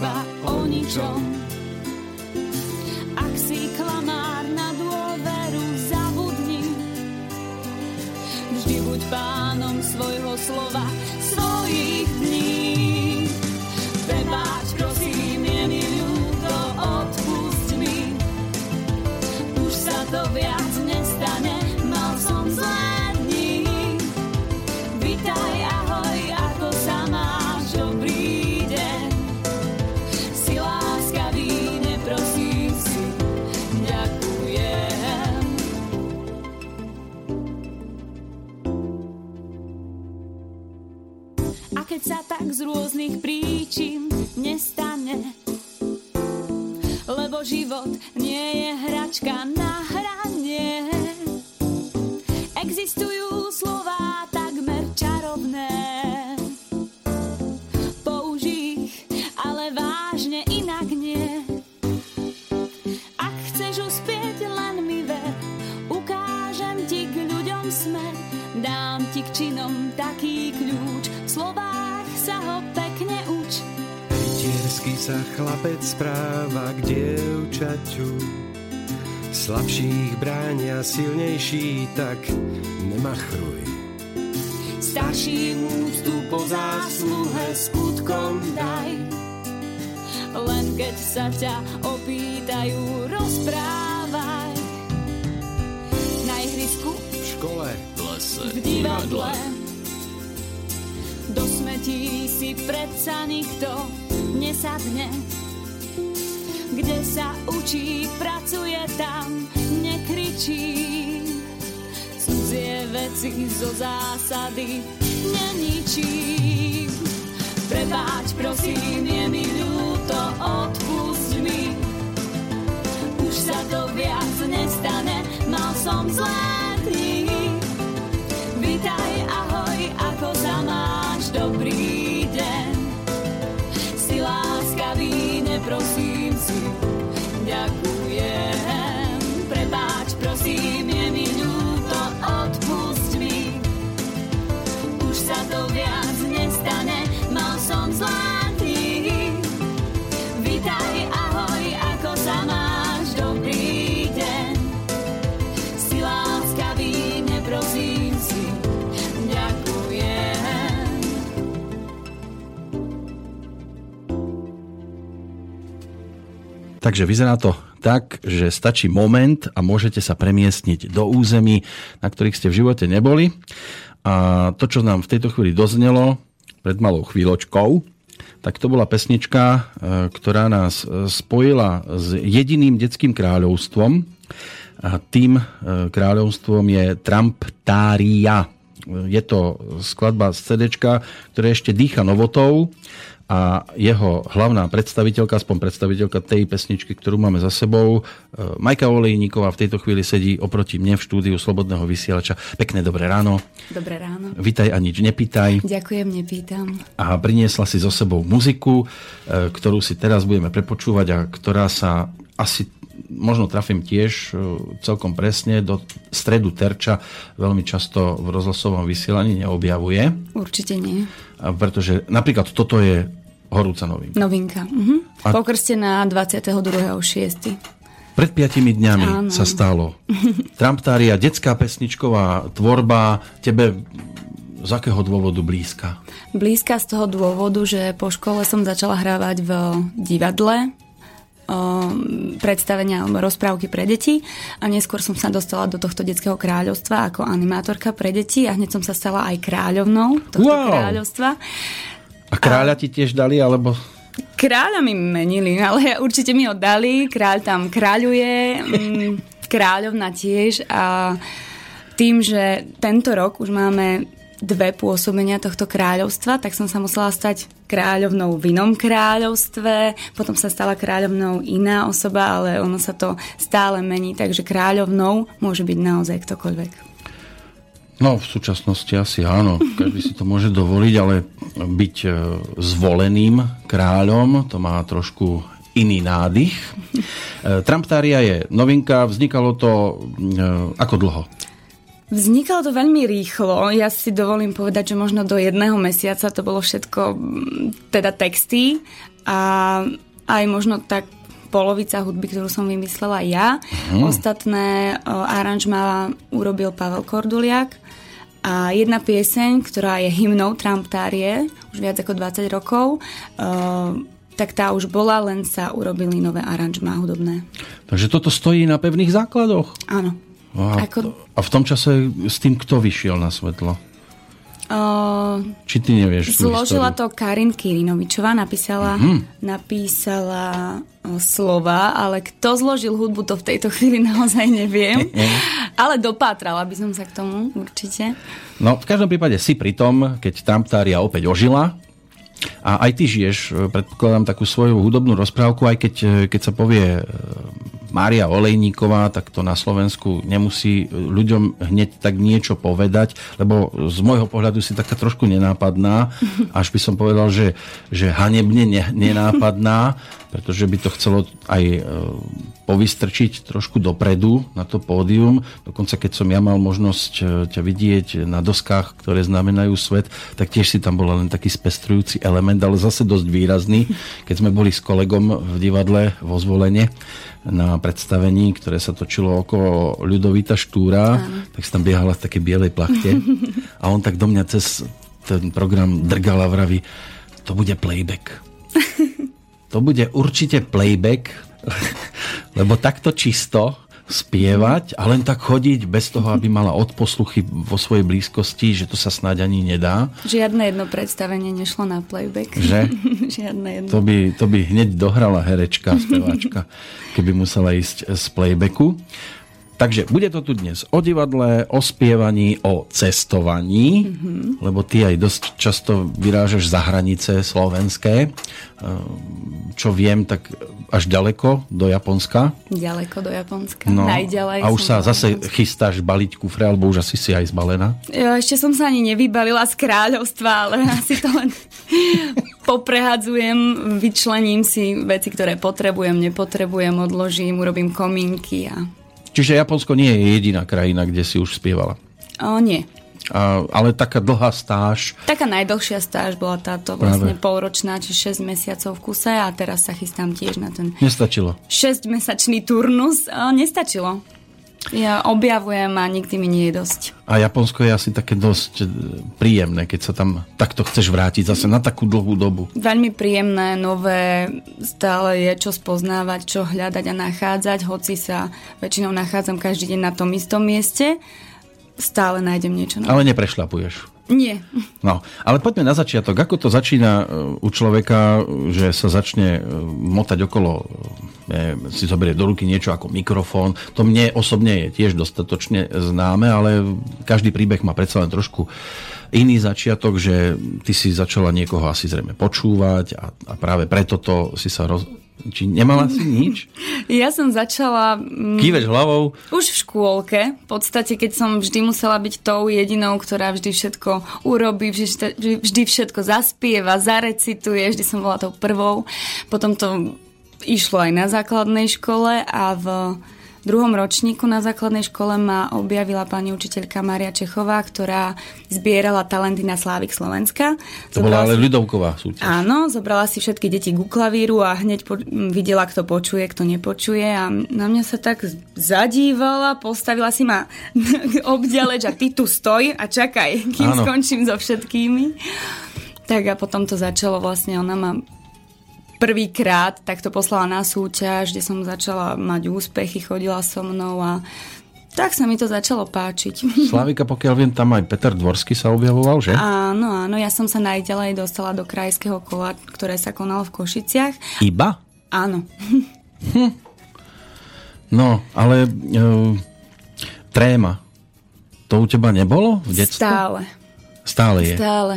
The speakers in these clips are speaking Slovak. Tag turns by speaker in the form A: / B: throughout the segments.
A: je iba o ničom.
B: Slabších bránia silnejší, tak nemachruj.
A: Starším úctu po zásluhe skutkom daj. Len keď sa ťa opýtajú, rozprávaj. Na ihrisku,
B: V škole,
C: V lese,
A: v divadle. Do smetí si predsa nikto nesadne. Kde sa učí, pracuje tam, nekričí. Cudzie veci zo zásady neničím. Prepáč, prosím, je mi ľúto, odpust mi. Už sa to viac nestane, mal som zlé dni. Vítaj, ahoj, ako sa máš, dobrý deň. Si láskavý, neprosím
D: Takže vyzerá to tak, že stačí moment a môžete sa premiestniť do území, na ktorých ste v živote neboli. A to, čo nám v tejto chvíli doznelo pred malou chvíľočkou, tak to bola pesnička, e, ktorá nás e, spojila s jediným detským kráľovstvom. A tým e, kráľovstvom je Tramptária. Je to skladba z CD, ktoré ešte dýcha novotou a jeho hlavná predstaviteľka, aspoň predstaviteľka tej pesničky, ktorú máme za sebou, e, Majka Olejníková v tejto chvíli sedí oproti mne v štúdiu Slobodného vysielača. Pekné dobré ráno.
E: Dobré ráno.
D: Vitaj a nič nepýtaj.
E: Ďakujem, nepýtam.
D: A priniesla si so sebou muziku, e, ktorú si teraz budeme prepočúvať a ktorá sa asi možno trafím tiež e, celkom presne do stredu terča veľmi často v rozhlasovom vysielaní neobjavuje.
E: Určite nie.
D: Pretože napríklad toto je horúca novinka.
E: Novinka. Mhm.
D: A-
E: Pokrstená 22.6.
D: Pred piatimi dňami
E: Áno.
D: sa stalo. Tramptária, detská pesničková tvorba, tebe z akého dôvodu blízka?
E: Blízka z toho dôvodu, že po škole som začala hrávať v divadle um, predstavenia alebo rozprávky pre deti a neskôr som sa dostala do tohto detského kráľovstva ako animátorka pre deti a hneď som sa stala aj kráľovnou tohto
D: Wow.
E: kráľovstva.
D: A kráľa ti tiež dali, alebo...
E: Kráľa mi menili, ale určite mi ho dali. Kráľ tam kráľuje, mm, kráľovna tiež a tým, že tento rok už máme dve pôsobenia tohto kráľovstva, tak som sa musela stať kráľovnou v inom kráľovstve, potom sa stala kráľovnou iná osoba, ale ono sa to stále mení, takže kráľovnou môže byť naozaj ktokoľvek.
D: No, v súčasnosti asi áno. Každý si to môže dovoliť, ale byť e, zvoleným kráľom, to má trošku iný nádych. E, Tramptária je novinka, vznikalo to e, ako dlho?
E: Vznikalo to veľmi rýchlo. Ja si dovolím povedať, že možno do jedného mesiaca to bolo všetko teda texty a aj možno tak polovica hudby, ktorú som vymyslela ja. Hmm. Ostatné aranžma urobil Pavel Korduliak. A jedna pieseň, ktorá je hymnou Tramptárie, už viac ako 20 rokov, uh, tak tá už bola, len sa urobili nové aranžmá hudobné.
D: Takže toto stojí na pevných základoch?
E: Áno.
D: A, Ako... a v tom čase s tým kto vyšiel na svetlo?
E: Uh,
D: Či ty nevieš
E: Zložila to Karin Kirinovičová, napísala, mm-hmm. napísala uh, slova, ale kto zložil hudbu, to v tejto chvíli naozaj neviem. ale dopátrala by som sa k tomu určite.
D: No, v každom prípade si pri tom, keď Tramptária opäť ožila, a aj ty žiješ, predpokladám, takú svoju hudobnú rozprávku, aj keď, keď sa povie Mária Olejníková, tak to na Slovensku nemusí ľuďom hneď tak niečo povedať, lebo z môjho pohľadu si taká trošku nenápadná, až by som povedal, že, že hanebne nenápadná, pretože by to chcelo aj e, povystrčiť trošku dopredu na to pódium. Dokonca keď som ja mal možnosť e, ťa vidieť na doskách, ktoré znamenajú svet, tak tiež si tam bola len taký spestrujúci element, ale zase dosť výrazný. Keď sme boli s kolegom v divadle vo zvolenie, na predstavení, ktoré sa točilo okolo Ľudovita Štúra, Áno. tak si tam biehala v takej bielej plachte a on tak do mňa cez ten program drgal a vraví, to bude playback. To bude určite playback, lebo takto čisto spievať a len tak chodiť bez toho, aby mala odposluchy vo svojej blízkosti, že to sa snáď ani nedá.
E: Žiadne jedno predstavenie nešlo na playback.
D: Že?
E: Žiadne jedno.
D: To by, to by hneď dohrala herečka, speváčka, keby musela ísť z playbacku. Takže bude to tu dnes o divadle, o spievaní, o cestovaní, mm-hmm. lebo ty aj dosť často vyrážaš za hranice slovenské. Ehm, čo viem, tak až ďaleko do Japonska.
E: Ďaleko do Japonska, no, najďalej.
D: A už sa zase chystáš baliť kufre, alebo už asi si aj zbalená?
E: Jo, ešte som sa ani nevybalila z kráľovstva, ale asi to len poprehadzujem, vyčlením si veci, ktoré potrebujem, nepotrebujem, odložím, urobím komínky a
D: Čiže Japonsko nie je jediná krajina, kde si už spievala?
E: O, nie.
D: A, ale taká dlhá stáž.
E: Taká najdlhšia stáž bola táto vlastne Práve. polročná, či 6 mesiacov v kuse a teraz sa chystám tiež na ten...
D: Nestačilo.
E: 6-mesačný turnus. O, nestačilo. Ja objavujem a nikdy mi nie je dosť.
D: A Japonsko je asi také dosť e, príjemné, keď sa tam takto chceš vrátiť zase na takú dlhú dobu.
E: Veľmi príjemné, nové, stále je čo spoznávať, čo hľadať a nachádzať, hoci sa väčšinou nachádzam každý deň na tom istom mieste, stále nájdem niečo
D: nové. Ale neprešlapuješ.
E: Nie.
D: No, ale poďme na začiatok. Ako to začína e, u človeka, že sa začne e, motať okolo, e, si zoberie do ruky niečo ako mikrofón. To mne osobne je tiež dostatočne známe, ale každý príbeh má predsa len trošku iný začiatok, že ty si začala niekoho asi zrejme počúvať a, a práve preto to si sa roz, či nemala si nič?
E: Ja som začala... Mm,
D: Kýveš hlavou?
E: Už v škôlke. V podstate, keď som vždy musela byť tou jedinou, ktorá vždy všetko urobí, vždy, vždy všetko zaspieva, zarecituje, vždy som bola tou prvou. Potom to išlo aj na základnej škole a v druhom ročníku na základnej škole ma objavila pani učiteľka Maria Čechová, ktorá zbierala talenty na Slávik Slovenska.
D: To zobrala bola ale si... ľudovková súťaž.
E: Áno, zobrala si všetky deti ku klavíru a hneď po... videla, kto počuje, kto nepočuje a na mňa sa tak zadívala, postavila si ma obďaleč a ty tu stoj a čakaj, kým Áno. skončím so všetkými. Tak a potom to začalo vlastne, ona ma prvýkrát takto poslala na súťaž, kde som začala mať úspechy, chodila so mnou a tak sa mi to začalo páčiť.
D: Slavika, pokiaľ viem, tam aj Peter Dvorsky sa objavoval, že?
E: Áno, áno, ja som sa najďalej dostala do krajského kola, ktoré sa konalo v Košiciach.
D: Iba?
E: Áno.
D: Hm. No, ale e, tréma, to u teba nebolo v detstve?
E: Stále.
D: Stále je?
E: Stále.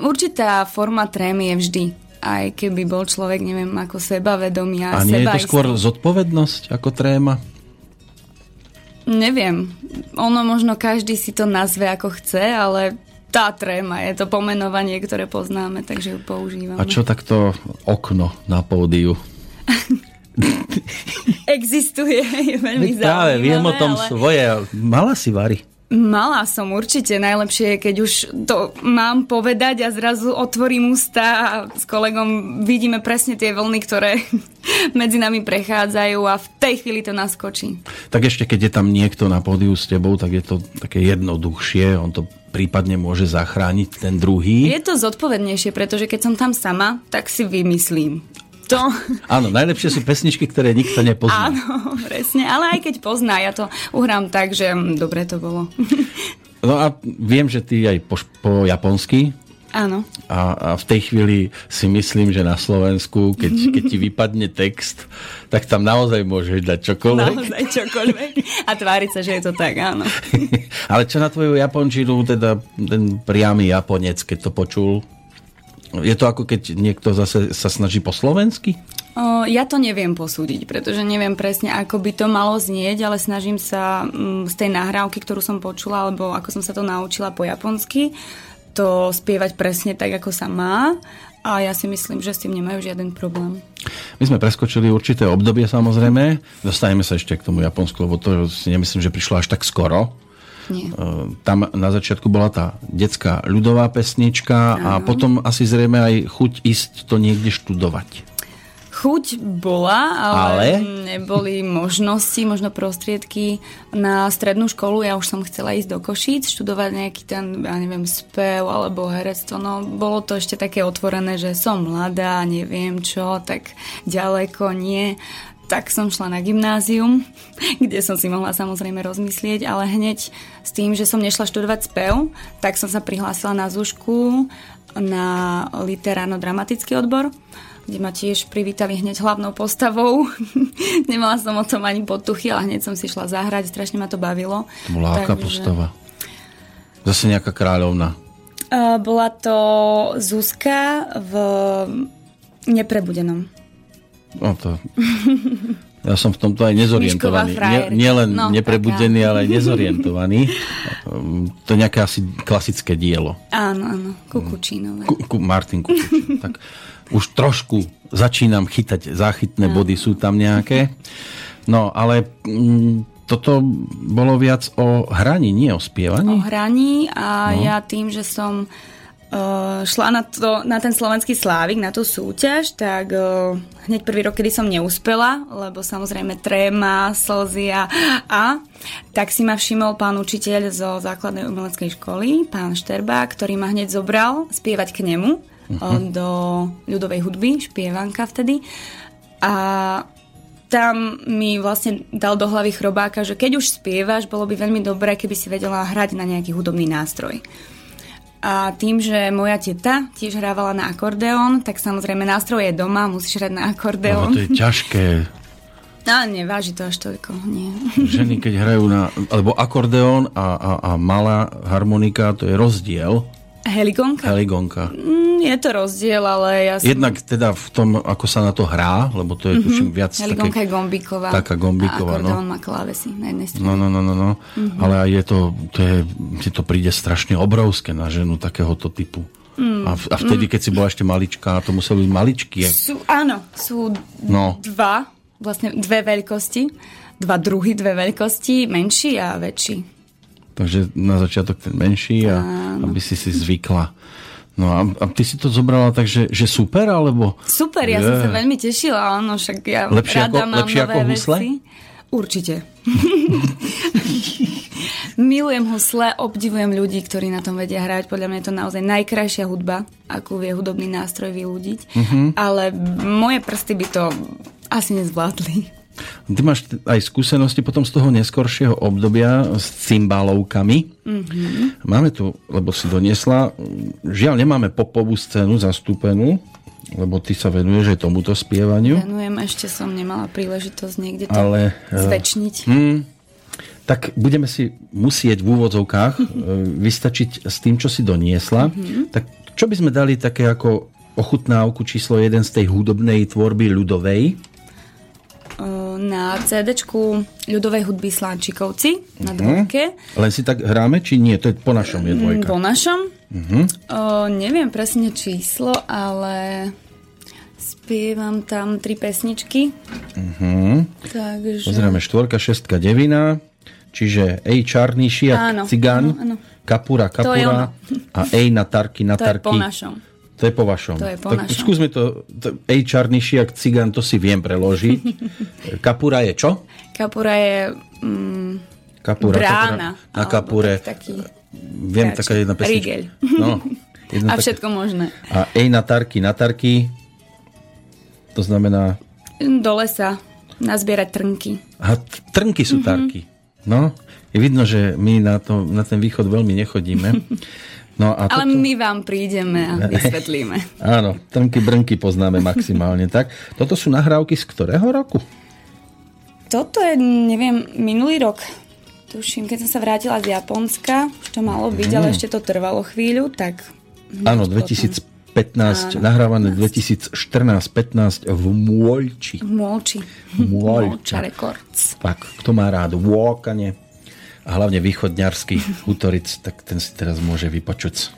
E: Určitá forma trémy je vždy aj keby bol človek, neviem, ako sebavedomý
D: a nie je to skôr zodpovednosť ako tréma?
E: Neviem. Ono možno každý si to nazve ako chce, ale tá tréma je to pomenovanie, ktoré poznáme, takže ju používam.
D: A čo takto okno na pódiu?
E: Existuje, je veľmi
D: Práve, viem o tom
E: ale...
D: svoje. Mala si Vary?
E: Mala som určite. Najlepšie je, keď už to mám povedať a zrazu otvorím ústa a s kolegom vidíme presne tie vlny, ktoré medzi nami prechádzajú a v tej chvíli to naskočí.
D: Tak ešte keď je tam niekto na pódiu s tebou, tak je to také jednoduchšie, on to prípadne môže zachrániť ten druhý.
E: Je to zodpovednejšie, pretože keď som tam sama, tak si vymyslím to...
D: Áno, najlepšie sú pesničky, ktoré nikto nepozná.
E: Áno, presne, ale aj keď pozná, ja to uhrám tak, že mm, dobre to bolo.
D: No a viem, že ty aj po, po japonsky
E: Áno.
D: A, a v tej chvíli si myslím, že na Slovensku, keď, keď ti vypadne text, tak tam naozaj môžeš dať čokoľvek.
E: Naozaj čokoľvek. A tváriť sa, že je to tak, áno.
D: Ale čo na tvoju japončinu, teda ten priamy Japonec, keď to počul, je to ako keď niekto zase sa snaží po slovensky?
E: O, ja to neviem posúdiť, pretože neviem presne, ako by to malo znieť, ale snažím sa m, mm, z tej nahrávky, ktorú som počula, alebo ako som sa to naučila po japonsky, to spievať presne tak, ako sa má a ja si myslím, že s tým nemajú žiaden problém.
D: My sme preskočili určité obdobie samozrejme, dostaneme sa ešte k tomu Japonsku, lebo to si nemyslím, že prišlo až tak skoro.
E: Nie.
D: Tam na začiatku bola tá detská ľudová pesnička a potom asi zrejme aj chuť ísť to niekde študovať.
E: Chuť bola, ale, ale neboli možnosti, možno prostriedky na strednú školu. Ja už som chcela ísť do Košíc, študovať nejaký ten, ja neviem, spev alebo herectvo. No, bolo to ešte také otvorené, že som mladá, neviem čo, tak ďaleko nie tak som šla na gymnázium, kde som si mohla samozrejme rozmyslieť, ale hneď s tým, že som nešla študovať spev, tak som sa prihlásila na zúšku na literárno-dramatický odbor, kde ma tiež privítali hneď hlavnou postavou. Nemala som o tom ani potuchy, ale hneď som si šla zahrať, strašne ma to bavilo.
D: To bola Takže... aká postava? Zase nejaká kráľovna.
E: Uh, bola to Zuzka v Neprebudenom.
D: No to... Ja som v tomto aj nezorientovaný. Nie, nielen no, neprebudený, taká. ale aj nezorientovaný. To je nejaké asi klasické dielo.
E: Áno, áno. Kukučínové.
D: Ku, ku, Martin Kukučín. tak už trošku začínam chytať záchytné áno. body, sú tam nejaké. No, ale m, mm, toto bolo viac o hraní, nie o spievaní?
E: O hraní a no. ja tým, že som šla na, to, na ten slovenský slávik, na tú súťaž, tak uh, hneď prvý rok, kedy som neúspela, lebo samozrejme tréma, slzy a, a tak si ma všimol pán učiteľ zo základnej umeleckej školy, pán Šterba, ktorý ma hneď zobral spievať k nemu uh-huh. do ľudovej hudby, špievanka vtedy. A tam mi vlastne dal do hlavy chrobáka, že keď už spievaš, bolo by veľmi dobré, keby si vedela hrať na nejaký hudobný nástroj. A tým, že moja teta tiež hrávala na akordeón, tak samozrejme nástroj je doma, musíš hrať na akordeón.
D: No, to je ťažké.
E: No, neváži to až toľko, nie.
D: Ženy, keď hrajú na... Alebo akordeón a, a, a malá harmonika, to je rozdiel.
E: Heligonka?
D: Heligonka.
E: Mm, je to rozdiel, ale ja som...
D: Jednak teda v tom, ako sa na to hrá, lebo to je mm-hmm. tuším viac
E: Heligonka také... je gombíková.
D: Taká gombíková,
E: a no. má klávesy na jednej strane.
D: No, no, no, no, no. Mm-hmm. Ale aj je to, to je, ti to príde strašne obrovské na ženu takéhoto typu. Mm. A, a vtedy, keď si bola ešte maličká, to museli byť maličky.
E: Sú, áno, sú no. dva, vlastne dve veľkosti, dva druhy, dve veľkosti, menší a väčší.
D: Takže na začiatok ten menší a Áno. aby si si zvykla. No a, a ty si to zobrala tak, že, že super, alebo...
E: Super, ja je. som sa veľmi tešila, áno, však ja lepšie rada ako, mám lepšie nové ako husle? veci. Určite. Milujem husle, obdivujem ľudí, ktorí na tom vedia hrať. Podľa mňa je to naozaj najkrajšia hudba, akú vie hudobný nástroj vyľúdiť. Mm-hmm. Ale moje prsty by to asi nezvládli.
D: Ty máš aj skúsenosti potom z toho neskoršieho obdobia s cymbálovkami. Mm-hmm. Máme tu, lebo si doniesla, žiaľ nemáme popovú scénu zastúpenú, lebo ty sa venuješ aj tomuto spievaniu.
E: Venujem, ešte som nemala príležitosť niekde to Ale, eh, zväčšniť.
D: Hmm, tak budeme si musieť v úvodzovkách mm-hmm. vystačiť s tým, čo si doniesla. Mm-hmm. Tak čo by sme dali také ako ochutnávku číslo 1 z tej hudobnej tvorby ľudovej?
E: Na cd ľudovej hudby Slánčikovci na mhm. dvojke.
D: Uh-huh. Len si tak hráme, či nie? To je po našom je dvojka.
E: Po našom. Uh-huh. O, neviem presne číslo, ale spievam tam tri pesničky.
D: Uh-huh. Takže... Pozrieme štvorka, šestka, devina. čiže ej čarný šiak,
E: Áno,
D: cigán,
E: áno, áno.
D: kapura, kapura a ej na tarky, na
E: To je po našom.
D: To je po vašom.
E: To je po
D: tak
E: našom.
D: skúsme to, to. Ej čarný šiak, cigán, to si viem preložiť. kapura je čo?
E: Kapura je mm,
D: Kapura,
E: brána.
D: kapura. Na kapure.
E: Tak, taký,
D: Viem,
E: Káčik.
D: taká jedna pesnička.
E: Rigeľ.
D: No, jedna
E: a
D: taká-
E: všetko možné.
D: A ej na tarky, na tarky, to znamená...
E: Do lesa nazbierať trnky.
D: A trnky sú tarky. No, je vidno, že my na, to, na ten východ veľmi nechodíme. No a
E: Ale
D: toto,
E: my vám prídeme a vysvetlíme.
D: Áno, trnky, brnky poznáme maximálne. tak. Toto sú nahrávky z ktorého roku?
E: Toto je, neviem, minulý rok. Tuším, keď som sa vrátila z Japonska, už to malo byť,
D: Mhm.
E: ale ešte to trvalo chvíľu, tak...
D: Áno,
E: hneď
D: 2015,
E: Áno.
D: nahrávané 2014-15 v Môľči.
E: potom. Môlči. Môlča Records.
D: Tak, kto má rád vôkanie a hlavne východňarský útoric, tak ten si teraz môže vypočuť.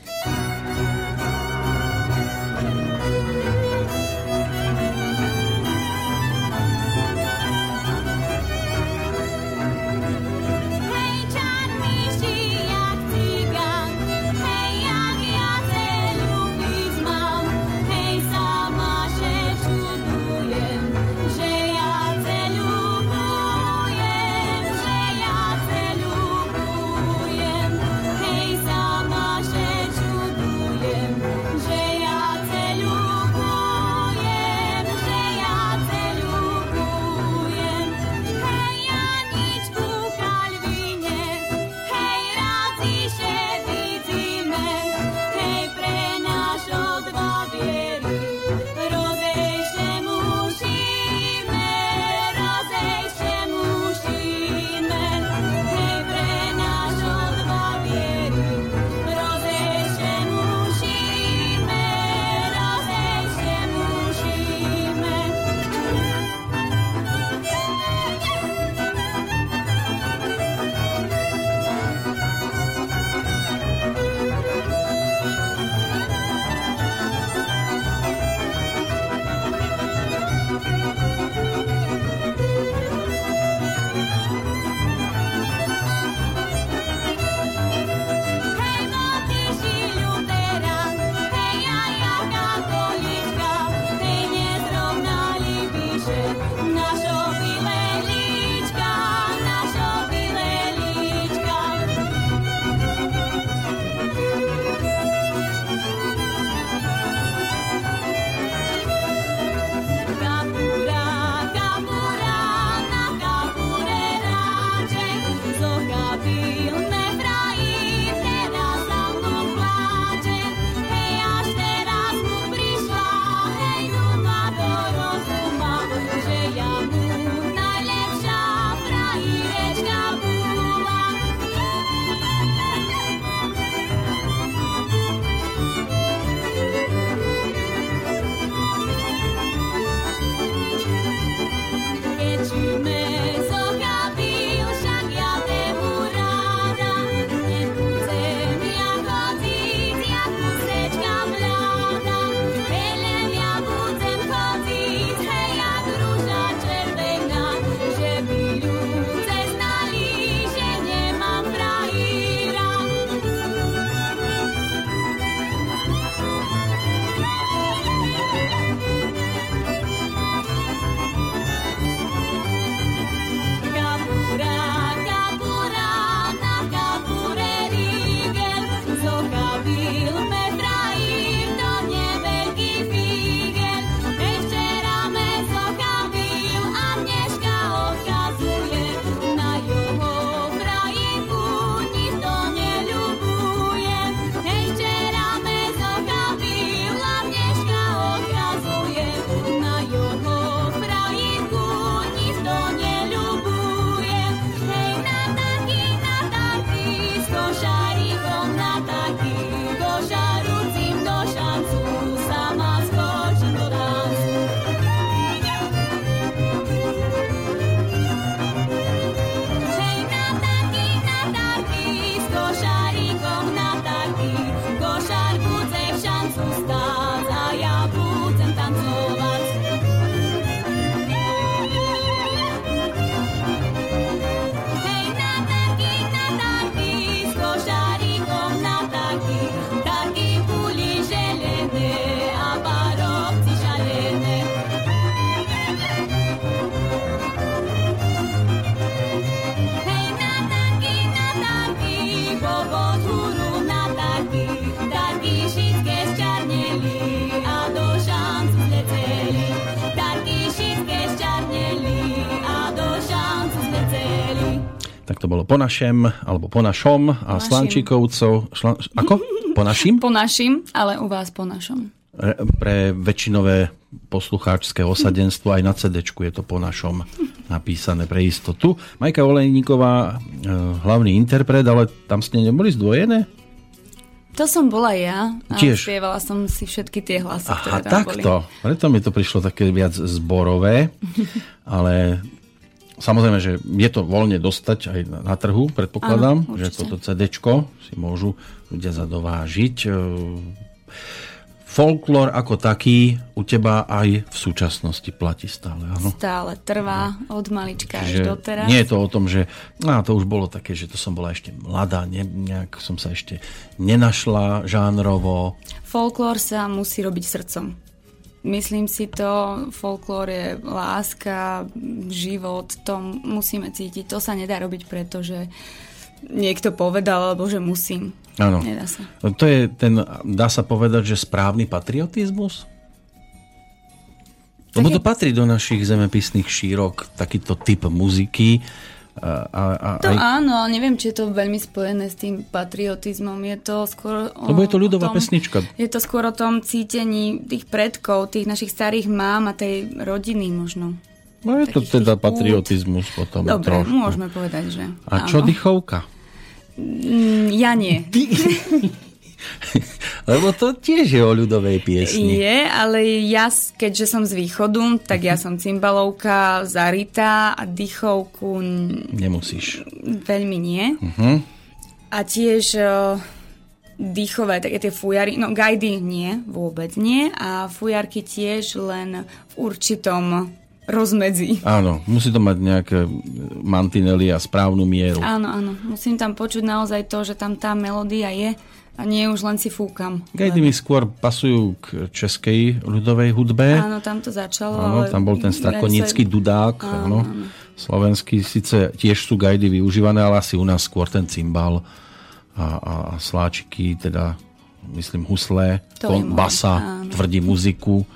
D: Po našem, alebo po našom a
E: našim.
D: Slančikovcov... Šla, ako? Po našim?
E: Po našim, ale u vás po našom.
D: Re- Pre väčšinové poslucháčské osadenstvo aj na CD je to po našom napísané pre istotu. Majka Olejníková, e, hlavný interpret, ale tam ste neboli zdvojené?
E: To som bola ja a
D: Tiež.
E: spievala som si všetky tie hlasy,
D: Aha,
E: ktoré tam
D: takto. Preto mi to prišlo také viac zborové, ale samozrejme, že je to voľne dostať aj na, trhu, predpokladám,
E: Áno,
D: že toto CD si môžu ľudia zadovážiť. E, Folklór ako taký u teba aj v súčasnosti platí stále, áno?
E: Stále trvá od malička až
D: Že
E: doteraz.
D: nie je to o tom, že á, to už bolo také, že to som bola ešte mladá, ne, nejak som sa ešte nenašla žánrovo.
E: Folklór sa musí robiť srdcom. Myslím si to, folklór je láska, život, to musíme cítiť. To sa nedá robiť, pretože niekto povedal, alebo že musím.
D: Áno.
E: Nedá sa.
D: To je ten, dá sa povedať, že správny patriotizmus? Lebo to patrí do našich zemepisných šírok, takýto typ muziky. A, a, a
E: To
D: aj,
E: áno, ale neviem, či je to veľmi spojené s tým patriotizmom. Je to skôr o,
D: Lebo je to ľudová
E: tom,
D: pesnička.
E: Je to skôr o tom cítení tých predkov, tých našich starých mám a tej rodiny možno.
D: no je to teda
E: tých pút.
D: patriotizmus potom
E: Dobre,
D: trošku.
E: môžeme povedať, že
D: A čo
E: áno.
D: dychovka?
E: Mm, Ja nie.
D: Lebo to tiež je o ľudovej piesni.
E: Je, ale ja, keďže som z východu, tak ja som cymbalovka, zarita a dychovku n-
D: Nemusíš.
E: veľmi nie.
D: Uh-huh.
E: A tiež uh, dýchové, také tie fujary, no gajdy nie, vôbec nie. A fujarky tiež len v určitom rozmedzi.
D: Áno, musí to mať nejaké mantinely a správnu mieru.
E: Áno, áno. Musím tam počuť naozaj to, že tam tá melódia je a nie už len si fúkam.
D: Gajdy mi skôr pasujú k českej ľudovej hudbe.
E: Áno, tam to začalo.
D: Áno,
E: ale
D: tam bol ten strakonický dudák. Áno, Slovenský síce tiež sú gajdy využívané, ale asi u nás skôr ten cymbal a, a, a sláčiky, teda myslím huslé, kon, basa,
E: áno.
D: tvrdí muziku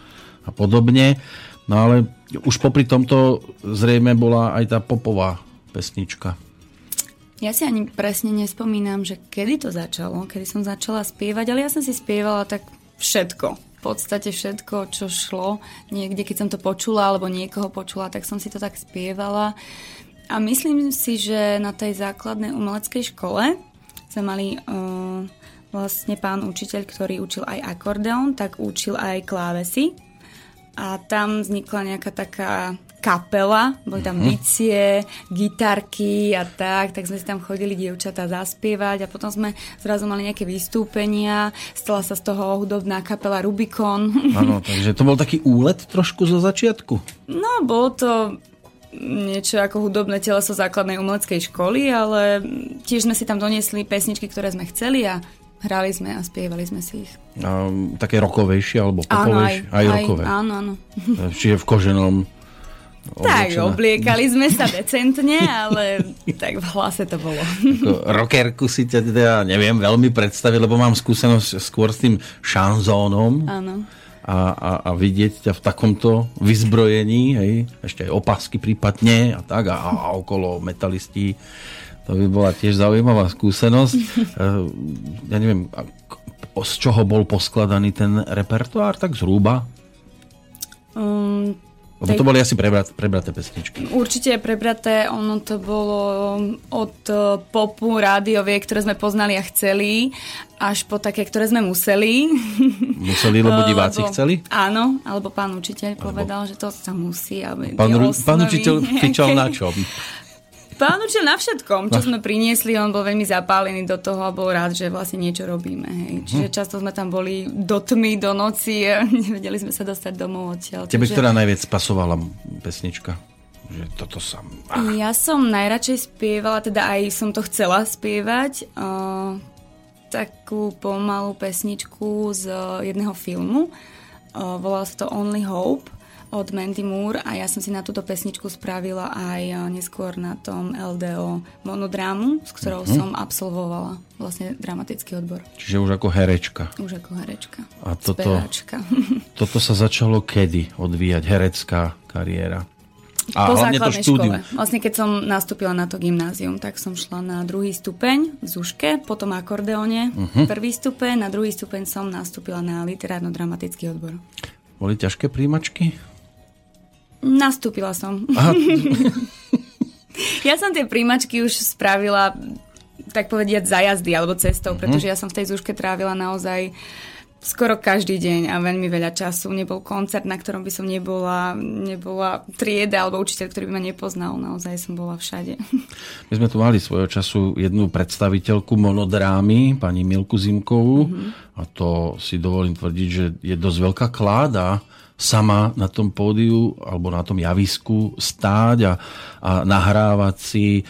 D: a podobne. No ale už popri tomto zrejme bola aj tá popová pesnička.
E: Ja si ani presne nespomínam, že kedy to začalo, kedy som začala spievať, ale ja som si spievala tak všetko. V podstate všetko, čo šlo. Niekde, keď som to počula, alebo niekoho počula, tak som si to tak spievala. A myslím si, že na tej základnej umeleckej škole sme mali uh, vlastne pán učiteľ, ktorý učil aj akordeón, tak učil aj klávesy. A tam vznikla nejaká taká kapela, boli tam bicie, gitarky a tak, tak sme si tam chodili dievčatá zaspievať a potom sme zrazu mali nejaké vystúpenia, stala sa z toho hudobná kapela Rubikon.
D: Áno, takže to bol taký úlet trošku zo začiatku.
E: No, bolo to niečo ako hudobné teleso základnej umeleckej školy, ale tiež sme si tam doniesli pesničky, ktoré sme chceli a hrali sme a spievali sme si ich.
D: A, také rokovejšie alebo popovejšie. aj, rokové.
E: Áno, áno.
D: Čiže v koženom
E: Tak,
D: oblečená.
E: obliekali sme sa decentne, ale tak v hlase to bolo.
D: Ako rockerku si teda neviem veľmi predstaviť, lebo mám skúsenosť skôr s tým šanzónom
E: Áno.
D: a, a, a vidieť ťa v takomto vyzbrojení, hej, ešte aj opasky prípadne a tak a, a okolo metalisti. To by bola tiež zaujímavá skúsenosť. Eh, ja neviem, z čoho bol poskladaný ten repertoár, tak zhruba?
E: Um,
D: Lebo to boli asi prebrat, prebraté pesničky.
E: Určite prebraté, ono to bolo od eh, popu, rádiovie, ktoré sme poznali a chceli, až po také, ktoré sme museli.
D: Museli, lebo diváci
E: Lebo-
D: chceli?
E: Áno, alebo pán učiteľ povedal, že to sa musí. Aby
D: Pán, pán učiteľ kričal na čom?
E: Pán na všetkom, čo sme priniesli, on bol veľmi zapálený do toho a bol rád, že vlastne niečo robíme. Hej. Čiže
D: Mhm.
E: často sme tam boli do tmy, do noci a nevedeli sme sa dostať domov odtiaľ.
D: Tebe,
E: Takže-
D: ktorá najviac pasovala pesnička? Že toto sa... Ah,
E: Ja som najradšej spievala, teda aj som to chcela spievať, uh, takú pomalú pesničku z uh, jedného filmu. Uh, volala sa to Only Hope od Mandy Moore a ja som si na túto pesničku spravila aj uh, neskôr na tom LDO monodrámu, s ktorou
D: Mhm.
E: som absolvovala vlastne dramatický odbor.
D: Čiže už ako herečka.
E: Už ako herečka.
D: A toto-
E: Speváčka.
D: Toto sa začalo kedy odvíjať, herecká kariéra? A
E: po
D: hlavne to
E: základnej
D: štúdium.
E: škole. Vlastne keď som nastúpila na to gymnázium, tak som šla na druhý stupeň v Zuške, potom akordeóne,
D: Mhm.
E: prvý stupeň, na druhý stupeň som nastúpila na literárno-dramatický odbor.
D: Boli ťažké príjimačky?
E: Nastúpila som.
D: Aha,
E: Ja som tie príjmačky už spravila, tak povediať, za jazdy alebo cestou,
D: Mhm.
E: pretože ja som v tej Zuške trávila naozaj skoro každý deň a veľmi veľa času. Nebol koncert, na ktorom by som nebola, nebola trieda alebo učiteľ, ktorý by ma nepoznal. Naozaj som bola všade.
D: My sme tu mali svojho času jednu predstaviteľku monodrámy, pani Milku Zimkovú, a to si dovolím tvrdiť, že je dosť veľká kláda sama na tom pódiu alebo na tom javisku stáť a, a nahrávať si, e,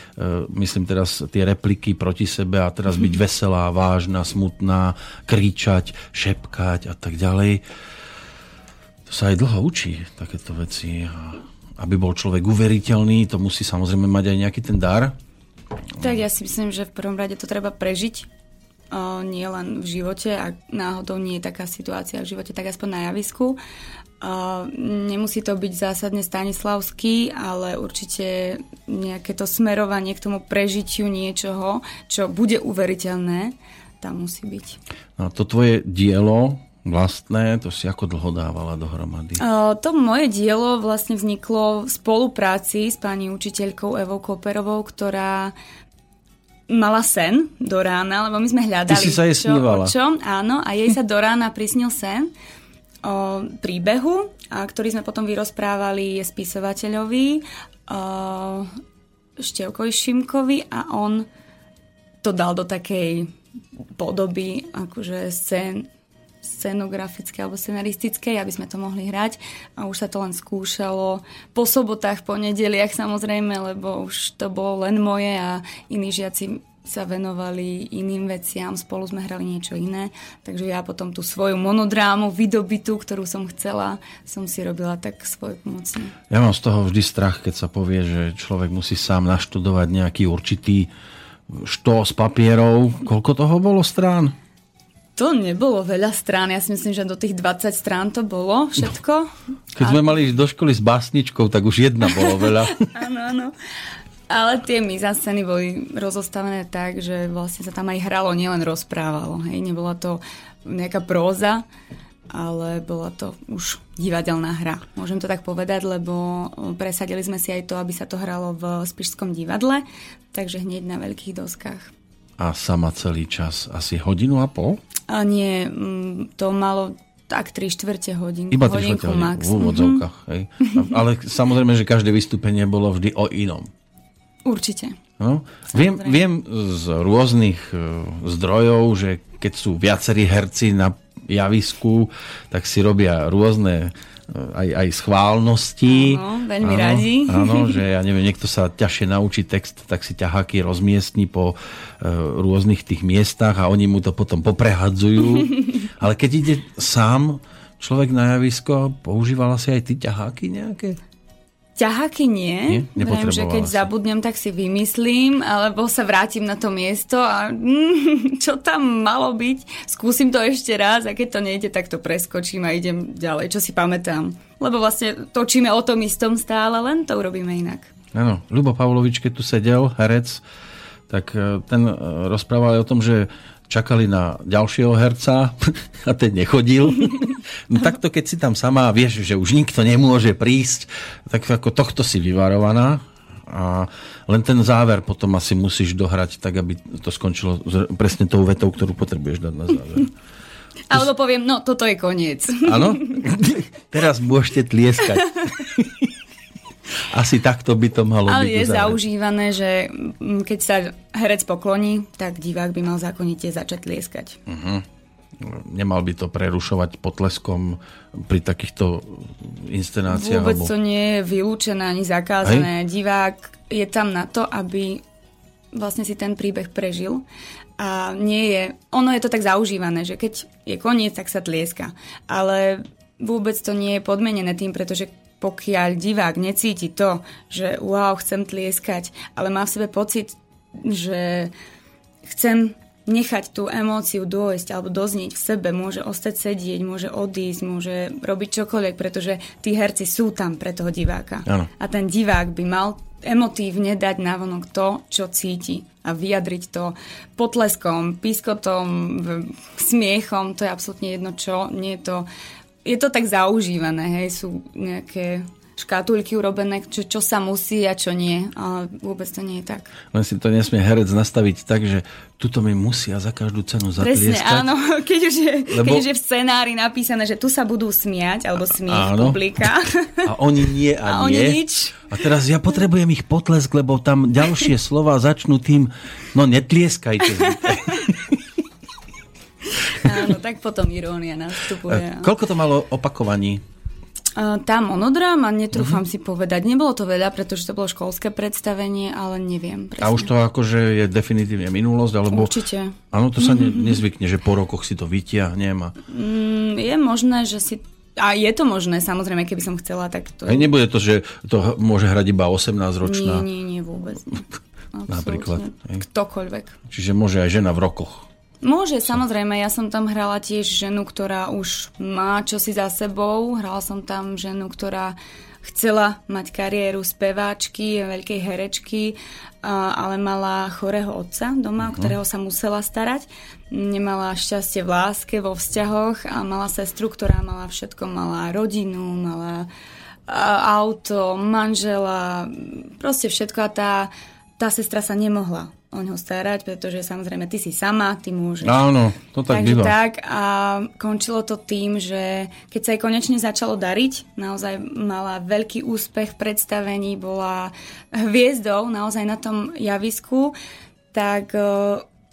D: myslím teraz tie repliky proti sebe a teraz byť veselá, vážna, smutná, kričať, šepkať a tak ďalej. To sa aj dlho učí, takéto veci. A aby bol človek uveriteľný, to musí samozrejme mať aj nejaký ten dar.
E: Tak ja si myslím, že v prvom rade to treba prežiť. Nie len v živote, ak náhodou nie je taká situácia v živote, tak aspoň na javisku. Nemusí to byť zásadne stanislavský, ale určite nejaké to smerovanie k tomu prežitiu niečoho, čo bude uveriteľné, tam musí byť.
D: No, to tvoje dielo vlastné, to si ako dlho dávala dohromady?
E: O, to moje dielo vlastne vzniklo v spolupráci s pani učiteľkou Evou Koperovou, ktorá mala sen do rána, lebo my sme hľadali.
D: Ty si sa jej
E: čo,
D: snívala.
E: o čom, áno, a jej sa do rána prisnil sen o príbehu, a ktorý sme potom vyrozprávali spisovateľovi Števkovi Šimkovi a on to dal do takej podoby, akože scén, scenografické alebo scenaristické, aby sme to mohli hrať. A už sa to len skúšalo po sobotách, po nedeliach samozrejme, lebo už to bolo len moje a iní žiaci sa venovali iným veciam, spolu sme hrali niečo iné, takže ja potom tú svoju monodrámu, vydobitu, ktorú som chcela, som si robila tak svoj pomocne.
D: Ja mám z toho vždy strach, keď sa povie, že človek musí sám naštudovať nejaký určitý štos papierov. Koľko toho bolo strán?
E: To nebolo veľa strán, ja si myslím, že do tých 20 strán to bolo všetko.
D: Keď sme mali do školy s básničkou, tak už jedna bolo veľa.
E: Áno, áno. Ale tie mizascény boli rozostavené tak, že vlastne sa tam aj hralo, nielen rozprávalo. Hej, nebola to nejaká próza, ale bola to už divadelná hra. Môžem to tak povedať, lebo presadili sme si aj to, aby sa to hralo v Spišskom divadle, takže hneď na veľkých doskách.
D: A sama celý čas asi hodinu a pol?
E: A nie, to malo tak 3 štvrte hodinku.
D: Iba tri
E: hodinku
D: štvrte
E: max.
D: v úvodzovkách. Hej. A- Ale samozrejme, že každé vystúpenie bolo vždy o inom.
E: Určite.
D: No, viem, viem z rôznych e, zdrojov, že keď sú viacerí herci na javisku, tak si robia rôzne e, aj, aj schválnosti.
E: Áno, veľmi
D: Áno,
E: radi.
D: Áno, že ja neviem, niekto sa ťažšie naučí text, tak si ťaháky rozmiestni po e, rôznych tých miestach a oni mu to potom poprehadzujú. Ale keď ide sám človek na javisko, používala si aj ty ťaháky nejaké?
E: Ťaháky nie.
D: Nie?
E: Viem, že keď
D: si.
E: zabudnem, tak si vymyslím, alebo sa vrátim na to miesto a mm, čo tam malo byť, skúsim to ešte raz a keď to nejde, tak to preskočím a idem ďalej, čo si pamätám. Lebo vlastne točíme o tom istom stále, len to urobíme inak.
D: Áno, Ľubo Pavlovič, keď tu sedel, herec, tak e, ten e, rozprával aj o tom, že čakali na ďalšieho herca a ten nechodil. No takto, keď si tam sama vieš, že už nikto nemôže prísť, tak ako tohto si vyvarovaná a len ten záver potom asi musíš dohrať tak, aby to skončilo presne tou vetou, ktorú potrebuješ dať na záver.
E: Alebo poviem, no toto je koniec.
D: Áno? Teraz môžete tlieskať. Asi takto by to malo
E: Ale
D: byť.
E: je
D: do záveru.
E: zaužívané, že mm, keď sa herec pokloní, tak divák by mal zákonite začať tlieskať.
D: Nemal by to prerušovať potleskom pri takýchto inscenáciách?
E: Vôbec
D: alebo...
E: to nie je vylúčené ani zakázané. Divák je tam na to, aby vlastne si ten príbeh prežil. A nie je... Ono je to tak zaužívané, že keď je koniec, tak sa tlieska. Ale vôbec to nie je podmenené tým, pretože pokiaľ divák necíti to, že wow, chcem tlieskať, ale má v sebe pocit, že chcem nechať tú emóciu dôjsť alebo doznieť v sebe, môže ostať sedieť, môže odísť, môže robiť čokoľvek, pretože tí herci sú tam pre toho diváka.
D: Áno.
E: A ten divák by mal emotívne dať navonok to, čo cíti a vyjadriť to potleskom, pískotom, smiechom, to je absolútne jedno čo, nie je to, je to tak zaužívané, hej, sú nejaké škatulky urobené, čo, čo sa musí a čo nie, ale vôbec to nie je tak.
D: Len si to nesmie herec nastaviť tak, že tuto mi musia za každú cenu
E: Presne,
D: zatlieskať.
E: áno, keď už, je,
D: Lebo-
E: keď už je v scenári napísané, že tu sa budú smiať, alebo
D: Áno.
E: publika.
D: A oni nie a,
E: A oni
D: nie.
E: nič.
D: A teraz ja potrebujem ich potlesk, lebo tam ďalšie slova začnú tým, no netlieskajte.
E: áno, tak potom irónia nastupuje.
D: Koľko to malo opakovaní?
E: Uh, tá monodráma, netrúfam
D: Mhm.
E: si povedať. Nebolo to veľa, pretože to bolo školské predstavenie, ale neviem. Presne.
D: A už to akože je definitívne minulosť? Alebo...
E: Určite.
D: Áno, to sa ne, nezvykne, že po rokoch si to vytiahnem. A...
E: Mm, je možné, že si... A je to možné, samozrejme, keby som chcela, tak to...
D: Hej, nebude to, že to môže hrať iba 18
E: nie, nie, nie, vôbec nie.
D: Napríklad, hej.
E: Ktokoľvek.
D: Čiže môže aj žena v rokoch.
E: Môže, samozrejme. Ja som tam hrala tiež ženu, ktorá už má čosi za sebou. Hrala som tam ženu, ktorá chcela mať kariéru speváčky, veľkej herečky, ale mala chorého otca doma, o ktorého sa musela starať. Nemala šťastie v láske, vo vzťahoch a mala sestru, ktorá mala všetko. Mala rodinu, mala auto, manžela, proste všetko a tá, tá sestra sa nemohla o ňo starať, pretože samozrejme ty si sama, ty môžeš.
D: Áno, to tak
E: Takže
D: býva.
E: tak a končilo to tým, že keď sa jej konečne začalo dariť, naozaj mala veľký úspech v predstavení, bola hviezdou naozaj na tom javisku, tak e,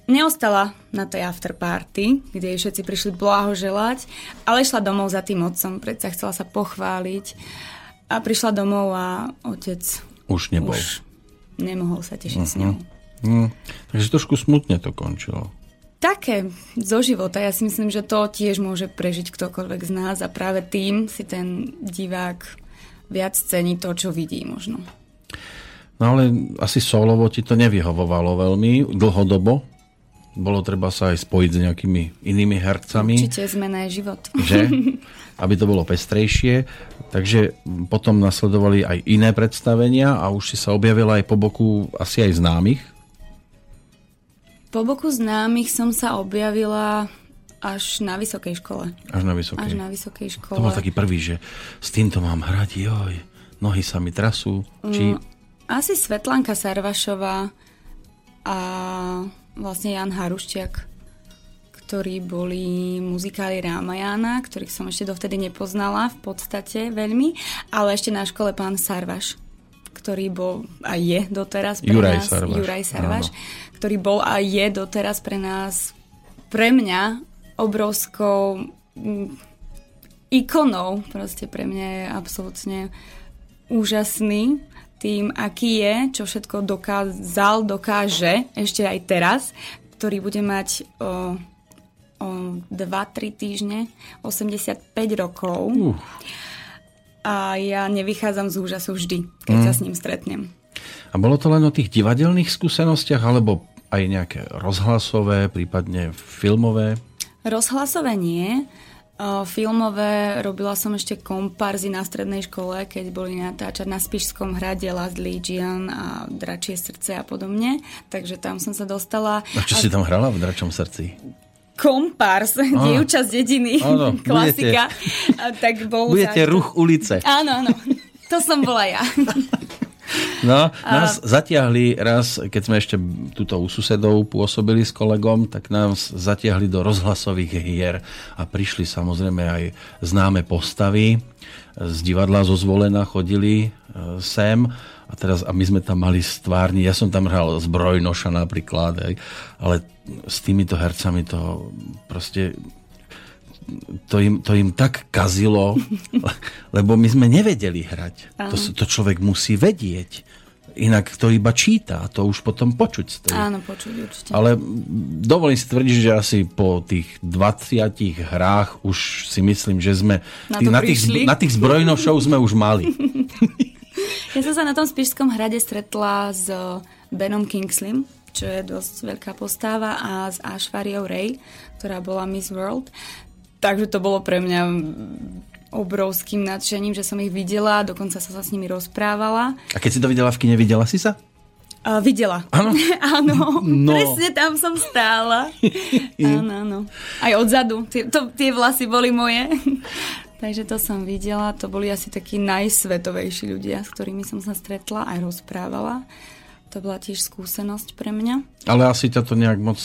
E: neostala na tej afterparty, kde jej všetci prišli blahoželať, ale išla domov za tým otcom, predsa chcela sa pochváliť a prišla domov a otec
D: Už nebol.
E: už nemohol sa tešiť s ňou.
D: Hm. Takže trošku smutne to končilo.
E: Také zo života. Ja si myslím, že to tiež môže prežiť ktokoľvek z nás a práve tým si ten divák viac cení to, čo vidí možno.
D: No ale asi solovo ti to nevyhovovalo veľmi dlhodobo. Bolo treba sa aj spojiť s nejakými inými hercami.
E: Určite zmena je život.
D: že? Aby to bolo pestrejšie. Takže potom nasledovali aj iné predstavenia a už si sa objavila aj po boku asi aj známych.
E: Po boku známych som sa objavila až na vysokej škole.
D: Až na vysokej.
E: Až na vysokej škole.
D: To bol taký prvý, že s týmto mám hrať, joj, nohy sa mi trasú. Či...
E: Asi Svetlanka Sarvašová a vlastne Jan Harušťak, ktorí boli muzikáli Rámajana, ktorých som ešte dovtedy nepoznala v podstate veľmi, ale ešte na škole pán Sarvaš, ktorý bol a je doteraz pre
D: Juraj
E: nás,
D: Sarvaš,
E: Juraj Sarvaš,
D: áno.
E: ktorý bol a je doteraz pre nás, pre mňa obrovskou mm, ikonou, proste pre mňa je absolútne úžasný tým, aký je, čo všetko dokázal, dokáže ešte aj teraz, ktorý bude mať o, o 2-3 týždne 85 rokov.
D: Uh.
E: A ja nevychádzam z úžasu vždy, keď
D: Mm.
E: sa s ním stretnem.
D: A bolo to len o tých divadelných skúsenostiach, alebo aj nejaké rozhlasové, prípadne filmové?
E: Rozhlasové nie. Filmové robila som ešte komparzy na strednej škole, keď boli natáčať na Spišskom hrade Last Legion a Dračie srdce a podobne. Takže tam som sa dostala.
D: A čo si tam hrala v Dračom srdci?
E: Kompars, dievča z dediny,
D: Áno,
E: klasika. A, tak bol
D: Budete
E: za-
D: ruch ulice.
E: Áno, áno. To som bola ja.
D: No, nás zatiahli raz, keď sme ešte tuto u susedov pôsobili s kolegom, tak nás zatiahli do rozhlasových hier a prišli samozrejme aj známe postavy z divadla zo Zvolena chodili e, sem a teraz a my sme tam mali stvárni, ja som tam hral zbrojnoša napríklad, aj, ale s týmito hercami to proste to im, to im tak kazilo, lebo my sme nevedeli hrať. To, to človek musí vedieť. Inak to iba číta, a to už potom počuť stojí.
E: Áno, počuť určite.
D: Ale dovolím si tvrdiť, že asi po tých 20 hrách už si myslím, že sme
E: Na
D: tých, na, tých, na tých zbrojnošov sme už mali.
E: Ja som sa na tom Spišskom hrade stretla s Benom Kingsleym, čo je dosť veľká postava, a s Ashvariou Ray, ktorá bola Miss World. Takže to bolo pre mňa obrovským nadšením, že som ich videla, dokonca sa, sa s nimi rozprávala.
D: A keď si to videla v kine, videla si sa?
E: Uh, videla.
D: Áno?
E: áno,
D: No.
E: presne tam som stála. áno, áno. Aj odzadu. Tie, to, tie vlasy boli moje. Takže to som videla. To boli asi takí najsvetovejší ľudia, s ktorými som sa stretla aj rozprávala. To bola tiež skúsenosť pre mňa.
D: Ale asi ťa to nejak moc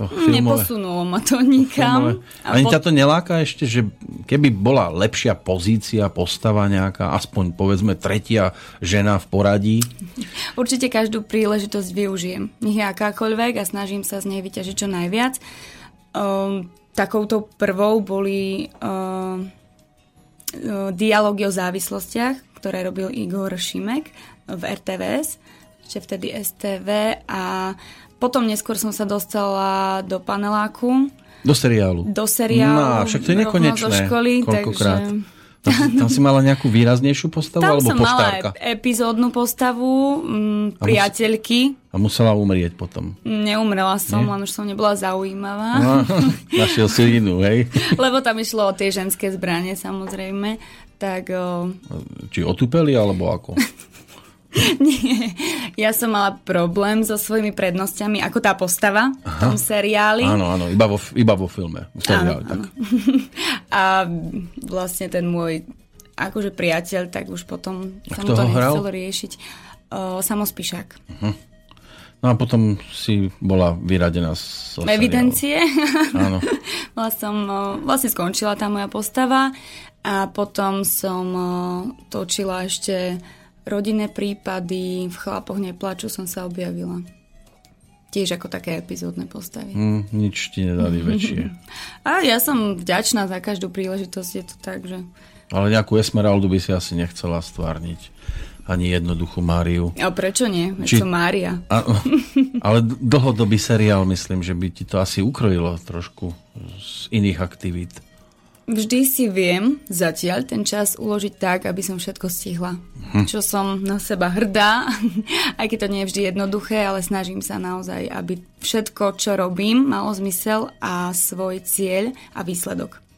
D: to filmové...
E: Neposunulo ma to nikam.
D: filmové. Ani
E: po-
D: ťa to neláka ešte, že keby bola lepšia pozícia, postava nejaká, aspoň povedzme tretia žena v poradí,
E: Určite každú príležitosť využijem. Nech je akákoľvek a snažím sa z nej vyťažiť čo najviac. Um, takouto prvou boli um, dialógy o závislostiach, ktoré robil Igor Šimek v RTVS, ešte vtedy STV a potom neskôr som sa dostala do paneláku,
D: do seriálu.
E: do seriálu.
D: No, však to je nekonečné.
E: Zo školy,
D: Koľkokrát.
E: takže...
D: Tam, si- tam si mala nejakú výraznejšiu postavu,
E: Tam
D: alebo
E: som mala
D: poštárka?
E: ep- epizódnu postavu, mm, priateľky.
D: A musela umrieť potom.
E: Neumrela som,
D: Nie?
E: len už som nebola zaujímavá.
D: No, našiel si inú, hej?
E: Lebo tam išlo o tie ženské zbranie, samozrejme. Tak o,
D: Či otupeli, alebo ako?
E: nie, ja som mala problém so svojimi prednosťami, ako tá postava v tom seriáli.
D: Áno, áno, iba vo, iba vo filme. V seriáli, tak.
E: A vlastne ten môj akože priateľ, tak už potom
D: A
E: sa mu to nechcelo riešiť. O, samospíšak.
D: No a potom si bola vyradená z.
E: Evidencie.
D: Áno.
E: Bola som, vlastne skončila tá moja postava a potom som točila ešte rodinné prípady, v chlapoch neplaču som sa objavila. Tiež ako také epizódne postavy.
D: Hm, nič ti nedali väčšie.
E: A ja som vďačná za každú príležitosť, je to tak, že...
D: Ale nejakú Esmeraldu by si asi nechcela stvárniť. Ani jednoduchú Máriu.
E: A prečo nie?
D: Či-
E: som Mária.
D: A, ale dlhodobý seriál, myslím, že by ti to asi ukrojilo trošku z iných aktivít.
E: Vždy si viem zatiaľ ten čas uložiť tak, aby som všetko stihla. Hm. Čo som na seba hrdá, aj keď to nie je vždy jednoduché, ale snažím sa naozaj, aby všetko, čo robím, malo zmysel a svoj cieľ a výsledok.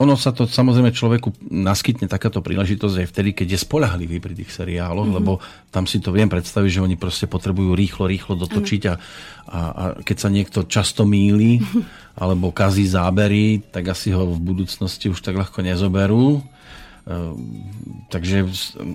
D: Ono sa to samozrejme človeku naskytne takáto príležitosť aj vtedy, keď je spolahlivý pri tých seriáloch, mm-hmm. lebo tam si to viem predstaviť, že oni proste potrebujú rýchlo, rýchlo dotočiť a, a, a keď sa niekto často míli alebo kazí zábery, tak asi ho v budúcnosti už tak ľahko nezoberú. Ehm, takže,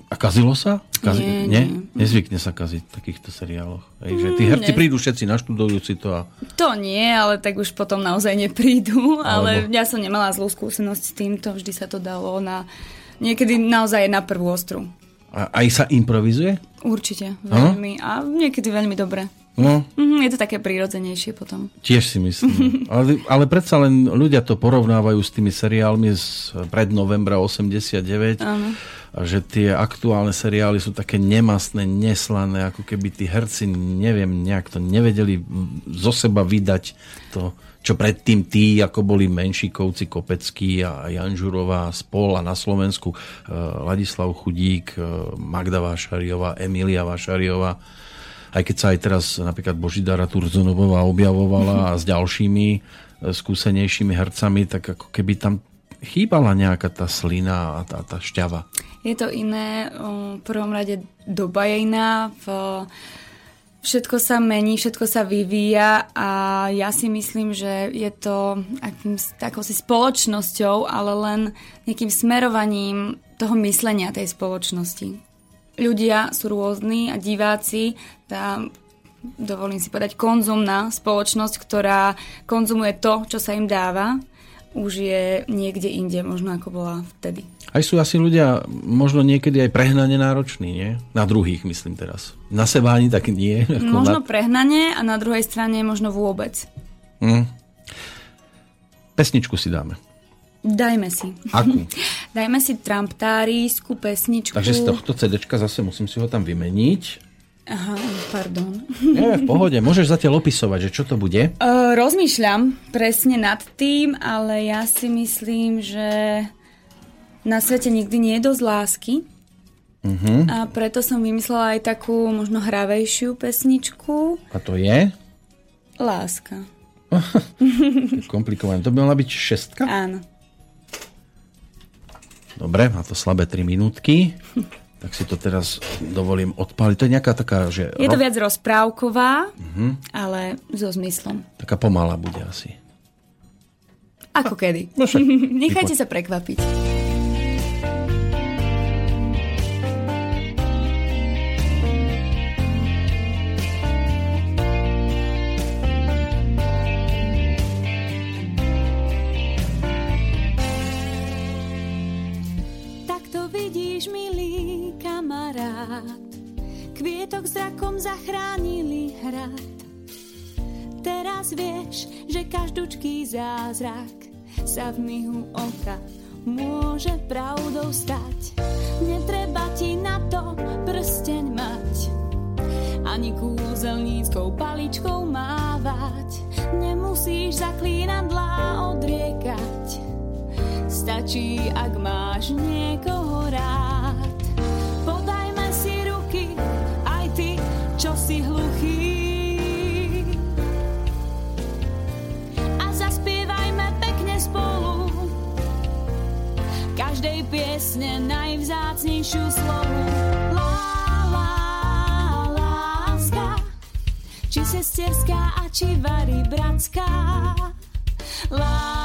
D: a kazilo sa? Kazi,
E: Nie,
D: nie?
E: nie.
D: Nezvykne sa kaziť v takýchto seriáloch. Hej, že tí herci
E: ne.
D: prídu všetci, naštudujú si to a
E: To nie, ale tak už potom naozaj neprídu. Ale
D: Alebo-
E: ja som nemala zlú skúsenosť s týmto, vždy sa to dalo na... Niekedy naozaj na prvú ostru.
D: a aj sa improvizuje?
E: Určite, veľmi. A niekedy veľmi dobre.
D: No,
E: Mhm, je to také prírodzenejšie potom.
D: Tiež si myslím. Ale, ale predsa len ľudia to porovnávajú s tými seriálmi z pred novembra 89.
E: Áno.
D: A že tie aktuálne seriály sú také nemastné, neslané, ako keby tí herci, neviem, nejak to nevedeli zo seba vydať to, čo predtým tí, ako boli Menšikovci, Kopecký a Janžurová spol a na Slovensku eh, Ladislav Chudík, eh, Magda Vášariová, Emília Vášariová aj keď sa aj teraz napríklad Božidara Turzonová objavovala a s ďalšími e, skúsenejšími hercami, tak ako keby tam chýbala nejaká tá slina a tá, tá šťava.
E: Je to iné, v prvom rade doba je iná, v, všetko sa mení, všetko sa vyvíja a ja si myslím, že je to akým, takou si spoločnosťou, ale len nejakým smerovaním toho myslenia tej spoločnosti. Ľudia sú rôzni a diváci, tá, dovolím si povedať, konzumná spoločnosť, ktorá konzumuje to, čo sa im dáva, už je niekde inde, možno ako bola vtedy.
D: Aj sú asi ľudia možno niekedy aj prehnane nároční, nie? Na druhých, myslím teraz. Na seba ani tak nie. Ako
E: Možno
D: na...
E: prehnanie a na druhej strane možno vôbec.
D: Hm. Pesničku si dáme.
E: Dajme si.
D: Akú?
E: Dajme si tramptárijskú pesničku.
D: Takže z tohto CDčka zase musím si ho tam vymeniť.
E: Aha, pardon.
D: Nie, v pohode. Môžeš zatiaľ opisovať, že čo to bude.
E: Uh, rozmýšľam presne nad tým, ale ja si myslím, že na svete nikdy nie je dosť lásky.
F: Uh-huh. A preto som vymyslela aj takú možno hravejšiu pesničku.
D: A to je?
F: Láska.
D: Komplikované. To by mala byť šestka?
F: Áno.
D: Dobre, má to slabé 3 minútky. tak si to teraz dovolím odpaliť. To je nejaká taká, že...
F: Je to viac rozprávková, uh-huh. ale so zmyslom.
D: Taká pomalá bude asi.
F: Ako kedy.
D: No však,
F: Nechajte sa prekvapiť.
E: Zrakom zachránili hrad. Teraz vieš, že každúčký zázrak sa v mihu oka môže pravdou stať. Netreba ti na to prsteň mať, ani kúzelníckou paličkou mávať. Nemusíš zaklínadlá odriekať, stačí, ak máš niekoho rád. Piesne najvzácnejšiu slovu. Lá, lá, láska, či sesterská a či vary bratská. Lá,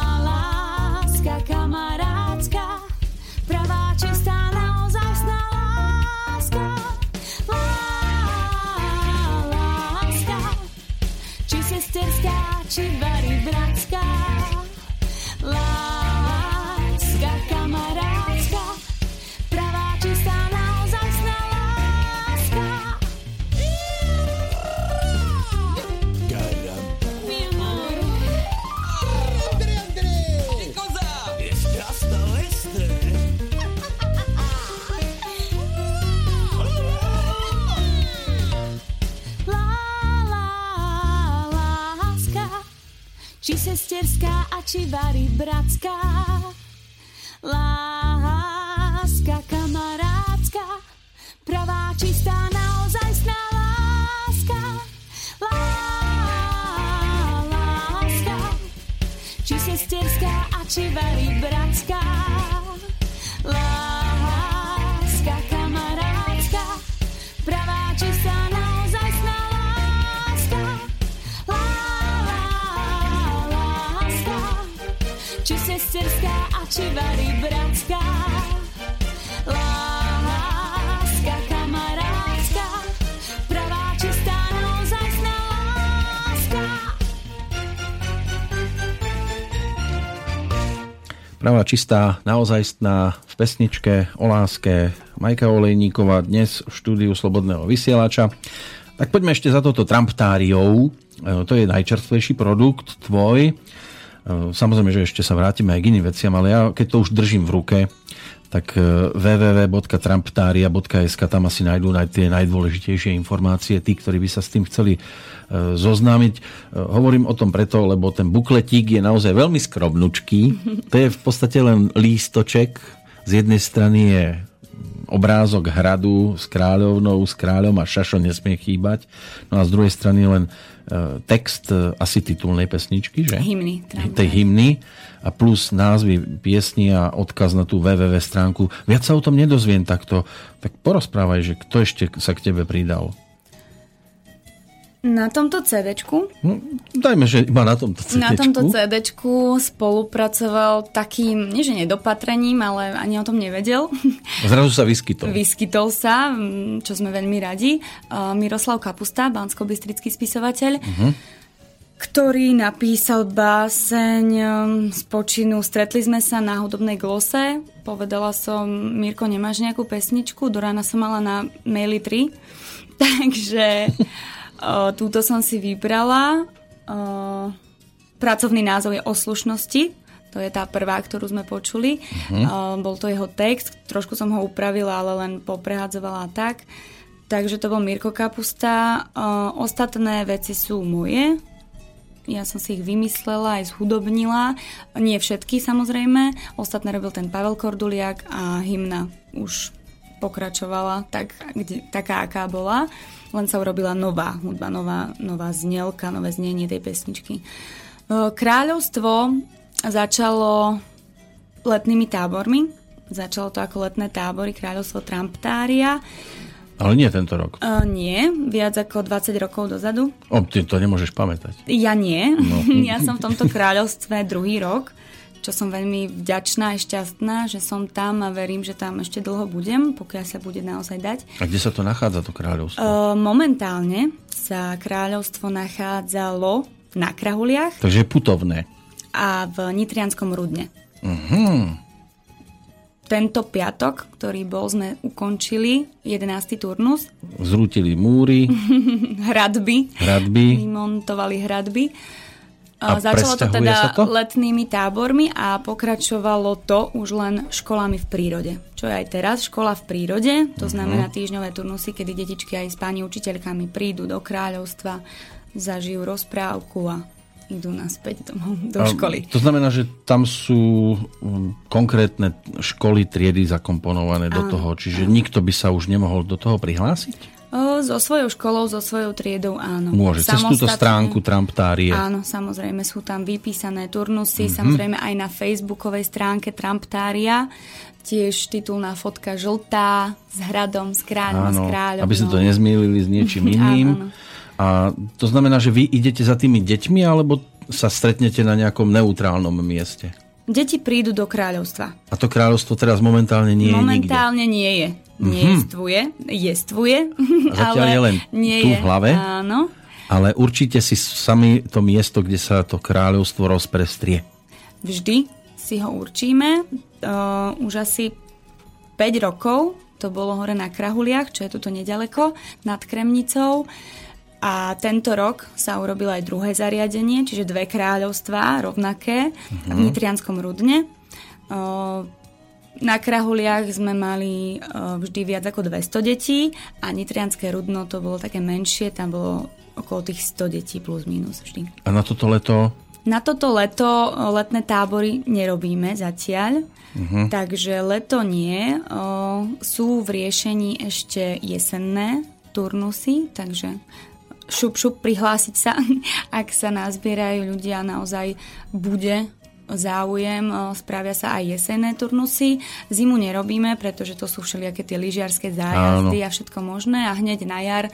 E: či sesterská a či vary bratská. Láska kamarátska, pravá čistá naozajstná láska. Lá, láska, či sesterská a či vary bratská. Sesterská a či vary bratská. Pravá čistá.
D: Pravá čistá, naozajstná v pesničke o láske Majka Olejníková dnes v štúdiu Slobodného vysielača. Tak poďme ešte za toto tramptáriou. E, To je najčerstvejší produkt tvoj. E, Samozrejme, že ešte sa vrátime aj k iným veciam, ale ja keď to už držím v ruke, tak e, www.tramptaria.sk tam asi nájdú aj tie najdôležitejšie informácie, tí, ktorí by sa s tým chceli e, zoznámiť. E, Hovorím o tom preto, lebo ten bukletík je naozaj veľmi skromnučký. To je v podstate len lístoček. Z jednej strany je obrázok hradu s kráľovnou, s kráľom a šašo nesmie chýbať. No a z druhej strany len text e, asi titulnej pesničky, že?
F: Hymny.
D: Tej hymny a plus názvy piesni a odkaz na tú www stránku. Viac sa o tom nedozviem takto. Tak porozprávaj, že kto ešte sa k tebe pridal.
F: Na tomto CD-čku
D: No, dajme, že iba na tomto CD.
F: Na tomto cd spolupracoval takým, nie že nedopatrením, ale ani o tom nevedel.
D: Zrazu sa vyskytol.
F: Vyskytol sa, čo sme veľmi radi, uh, Miroslav Kapusta, bansko-bystrický spisovateľ, uh-huh. ktorý napísal báseň um, z počinu Stretli sme sa na hudobnej glose. Povedala som, Mirko, nemáš nejakú pesničku? Do rána som mala na maili 3. Takže uh, túto som si vybrala. Uh, pracovný názov je O slušnosti. To je tá prvá, ktorú sme počuli. Uh-huh. Uh, bol to jeho text, trošku som ho upravila, ale len poprehádzovala tak. Takže to bol Mirko Kapusta. Uh, ostatné veci sú moje. Ja som si ich vymyslela, aj zhudobnila. Nie všetky samozrejme. Ostatné robil ten Pavel Korduliak a hymna už
E: pokračovala tak, kde, taká, aká bola, len sa urobila nová hudba, nová, nová znelka, nové znenie tej pesničky. Kráľovstvo začalo letnými tábormi, začalo to ako letné tábory, Kráľovstvo Tramptária.
D: Ale nie tento rok.
E: Uh, nie, viac ako 20 rokov dozadu.
D: O, ty to nemôžeš pamätať.
E: Ja nie. No. ja som v tomto kráľovstve druhý rok čo som veľmi vďačná a šťastná, že som tam a verím, že tam ešte dlho budem, pokiaľ sa bude naozaj dať.
D: A kde sa to nachádza, to kráľovstvo?
E: Uh, momentálne sa kráľovstvo nachádzalo na Krahuliach.
D: Takže putovné.
E: A v Nitrianskom Rudne.
D: Uh-huh.
E: Tento piatok, ktorý bol, sme ukončili 11. turnus.
D: Zrútili múry.
E: hradby.
D: Hradby.
E: Vymontovali hradby. A Začalo to teda to? letnými tábormi a pokračovalo to už len školami v prírode. Čo je aj teraz, škola v prírode, to uh-huh. znamená týždňové turnusy, kedy detičky aj s pani učiteľkami prídu do kráľovstva, zažijú rozprávku a idú naspäť domov, do školy.
D: To znamená, že tam sú um, konkrétne školy, triedy zakomponované do toho, čiže áno. nikto by sa už nemohol do toho prihlásiť?
E: So svojou školou, so svojou triedou, áno.
D: Môže, cez túto stránku Tramptárie.
E: Áno, samozrejme, sú tam vypísané turnusy, mm-hmm. samozrejme aj na facebookovej stránke Tramptária, tiež titulná fotka žltá, s hradom, s kráľom áno, s kráľom.
D: aby ste no. to nezmýlili s niečím iným. áno, áno. A to znamená, že vy idete za tými deťmi, alebo sa stretnete na nejakom neutrálnom mieste?
E: Deti prídu do kráľovstva.
D: A to kráľovstvo teraz momentálne nie
E: momentálne je Momentálne
D: nie
E: je nejestvuje, jestvuje.
D: Zatiaľ
E: ale
D: je len
E: nie
D: tu
E: je,
D: v hlave.
E: Áno.
D: Ale určite si sami to miesto, kde sa to kráľovstvo rozprestrie.
E: Vždy si ho určíme. Uh, už asi 5 rokov to bolo hore na Krahuliach, čo je tuto nedaleko, nad Kremnicou. A tento rok sa urobilo aj druhé zariadenie, čiže dve kráľovstvá rovnaké uh-huh. v mhm. Nitrianskom Rudne. Na Krahuliach sme mali vždy viac ako 200 detí a Nitrianské Rudno to bolo také menšie, tam bolo okolo tých 100 detí plus minus vždy.
D: A na toto leto?
E: Na toto leto letné tábory nerobíme zatiaľ, uh-huh. takže leto nie. Sú v riešení ešte jesenné turnusy, takže šup, šup prihlásiť sa, ak sa nazbierajú ľudia, naozaj bude záujem, spravia sa aj jesenné turnusy. Zimu nerobíme, pretože to sú všelijaké tie lyžiarske zájazdy Áno. a všetko možné a hneď na jar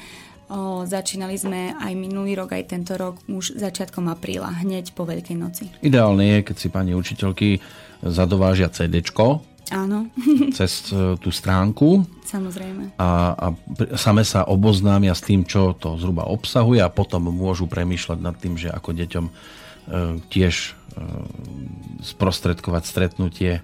E: O, začínali sme aj minulý rok, aj tento rok už začiatkom apríla, hneď po Veľkej noci.
D: Ideálne je, keď si pani učiteľky zadovážia CD.
E: Áno.
D: cez e, tú stránku.
E: Samozrejme.
D: A, a same sa oboznámia s tým, čo to zhruba obsahuje a potom môžu premýšľať nad tým, že ako deťom e, tiež E, sprostredkovať stretnutie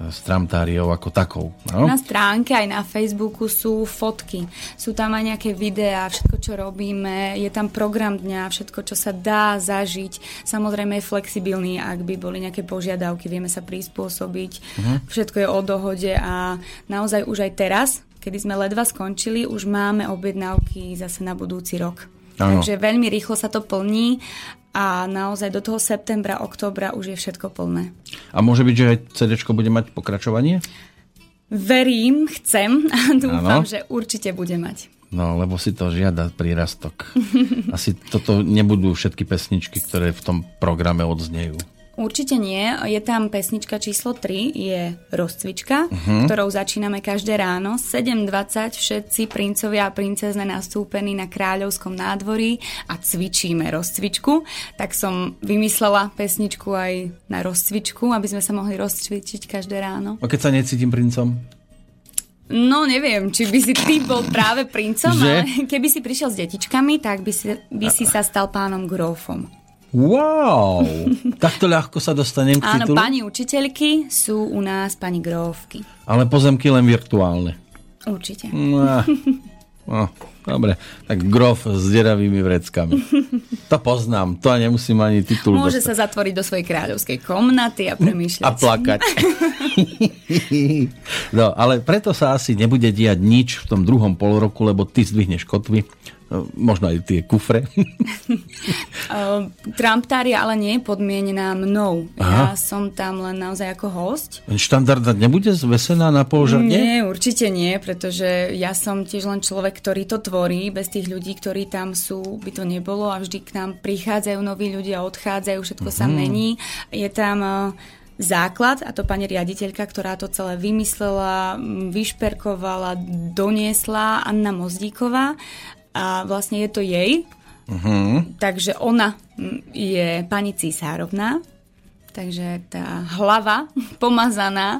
D: e, s tramtáriou ako takou. No?
E: Na stránke aj na Facebooku sú fotky, sú tam aj nejaké videá, všetko, čo robíme, je tam program dňa, všetko, čo sa dá zažiť. Samozrejme je flexibilný, ak by boli nejaké požiadavky, vieme sa prispôsobiť. Uh-huh. Všetko je o dohode a naozaj už aj teraz, kedy sme ledva skončili, už máme objednávky zase na budúci rok. Ano. Takže veľmi rýchlo sa to plní a naozaj do toho septembra, októbra už je všetko plné.
D: A môže byť, že aj CD bude mať pokračovanie?
E: Verím, chcem a dúfam, ano. že určite bude mať.
D: No, lebo si to žiada prírastok. Asi toto nebudú všetky pesničky, ktoré v tom programe odznejú.
E: Určite nie. Je tam pesnička číslo 3, je rozcvička, uh-huh. ktorou začíname každé ráno. 7.20 všetci princovia a princezne nastúpení na kráľovskom nádvorí a cvičíme rozcvičku. Tak som vymyslela pesničku aj na rozcvičku, aby sme sa mohli rozcvičiť každé ráno.
D: A keď sa necítim princom?
E: No neviem, či by si ty bol práve princom, že? ale keby si prišiel s detičkami, tak by si, by si sa stal pánom Grófom.
D: Wow, takto ľahko sa dostanem k
E: titulu? Áno, pani učiteľky sú u nás pani grófky.
D: Ale pozemky len virtuálne.
E: Určite.
D: No, no, dobre, tak grof s deravými vreckami. To poznám, to nemusím ani titul
E: Môže dostať. sa zatvoriť do svojej kráľovskej komnaty a premýšľať.
D: A plakať. no, ale preto sa asi nebude diať nič v tom druhom polroku, lebo ty zdvihneš kotvy, možno aj tie kufre.
E: Uh, Trumptária ale nie je podmienená mnou.
D: Aha.
E: Ja som tam len naozaj ako host.
D: Štandardná nebude zvesená na polžadne?
E: Nie, určite nie, pretože ja som tiež len človek, ktorý to tvorí. Bez tých ľudí, ktorí tam sú, by to nebolo a vždy k nám prichádzajú noví ľudia, odchádzajú, všetko sa
D: Mhm.
E: mení. Je tam uh, základ, a to pani riaditeľka, ktorá to celé vymyslela, vyšperkovala, doniesla, Anna Mozdíková. A vlastne je to jej,
D: Mhm.
E: Takže ona je pani Císárovna, takže tá hlava pomazaná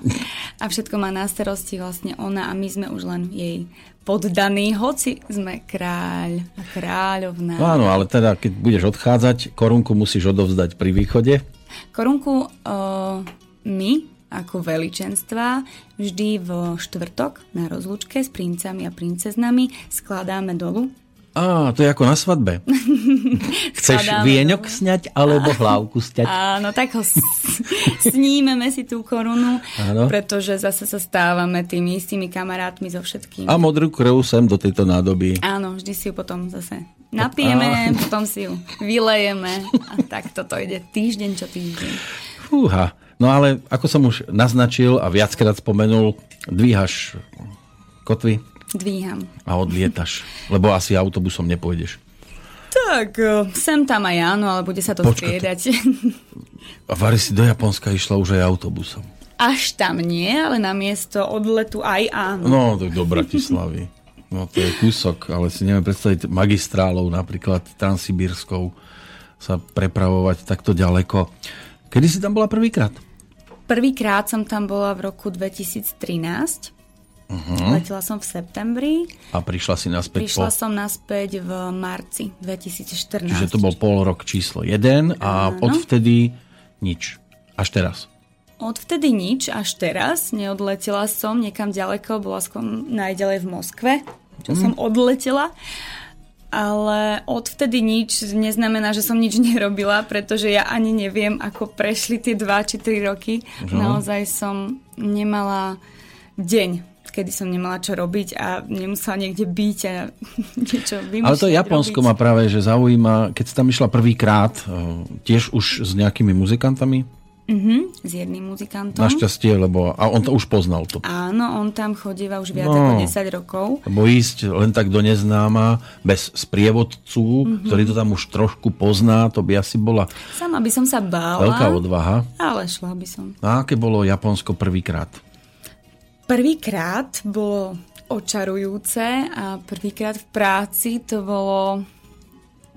E: a všetko má na starosti vlastne ona a my sme už len jej poddaní, hoci sme kráľ a kráľovná.
D: No áno, ale teda, keď budeš odchádzať, korunku musíš odovzdať pri východe.
E: Korunku o, my ako veličenstva vždy v štvrtok na rozlúčke s princami a princeznami skladáme dolu
D: Á, to je ako na svadbe. Chceš vienok
E: dolu.
D: sňať alebo hlavku sťať?
E: Áno, tak ho s- snímeme si tú korunu,
D: Áno.
E: pretože zase sa stávame tými istými kamarátmi so všetkým.
D: A modrú krv sem do tejto nádoby.
E: Áno, vždy si ju potom zase napijeme, potom si ju vylejeme a tak toto ide týždeň čo týždeň.
D: Fúha. No ale ako som už naznačil a viackrát spomenul, dvíhaš kotvy
E: Dvíham.
D: a odlietaš. Lebo asi autobusom nepôjdeš.
E: Tak, eh, sem tam aj áno, ale bude sa to
D: Počkaj,
E: striedať.
D: A Vary si do Japonska išla už aj autobusom.
E: Až tam nie, ale na miesto odletu aj áno.
D: No, tak do Bratislavy. No to je kúsok, ale si neviem predstaviť magistrálou, napríklad transsibírskou sa prepravovať takto ďaleko. Kedy si tam bola prvýkrát?
E: Prvýkrát som tam bola v roku 2013. Uh-huh. Letela som v septembri.
D: A prišla si naspäť
E: Prišla
D: po...
E: som naspäť v marci 2014.
D: Čiže to bol pol rok číslo 1 a
E: Áno.
D: odvtedy nič. Až teraz.
E: Odvtedy nič, až teraz. Neodletela som niekam ďaleko, bola som najďalej v Moskve, čo
D: Mhm.
E: som odletela. Ale odvtedy nič neznamená, že som nič nerobila, pretože ja ani neviem, ako prešli tie 2 či 3 roky.
D: No.
E: Naozaj som nemala deň, kedy som nemala čo robiť a nemusela niekde byť a niečo vymýšľať.
D: Ale to Japonsko
E: robiť.
D: ma práve že zaujíma, keď si tam išla prvýkrát, eh, tiež už s nejakými muzikantami,
E: Mhm, s jedným muzikantom.
D: našťastie, lebo a on to už poznal to.
E: Áno, on tam chodíva už viac
D: No.
E: ako 10 rokov.
D: Lebo ísť len tak do neznáma, bez sprievodcu, mm-hmm. ktorý to tam už trošku pozná, to by asi bola
E: Sama by som sa bála,
D: veľká odvaha.
E: ale šla by som.
D: A aké bolo Japonsko prvýkrát?
E: Prvýkrát bolo očarujúce a prvýkrát v práci to bolo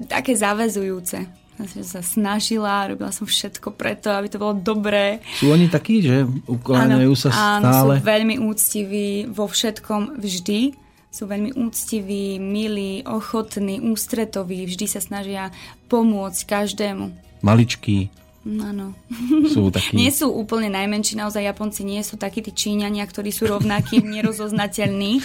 E: také zavezujúce. Som sa snažila, robila som všetko preto, aby to bolo dobré.
D: Sú oni takí, že ukláňajú sa
E: áno,
D: stále?
E: sú veľmi úctiví vo všetkom vždy. Sú veľmi úctiví, milí, ochotní, ústretoví, vždy sa snažia pomôcť každému.
D: Maličkí
E: Áno.
D: sú takí.
E: Nie sú úplne najmenší, naozaj Japonci nie sú takí tí Číňania, ktorí sú rovnakí, nerozoznateľní.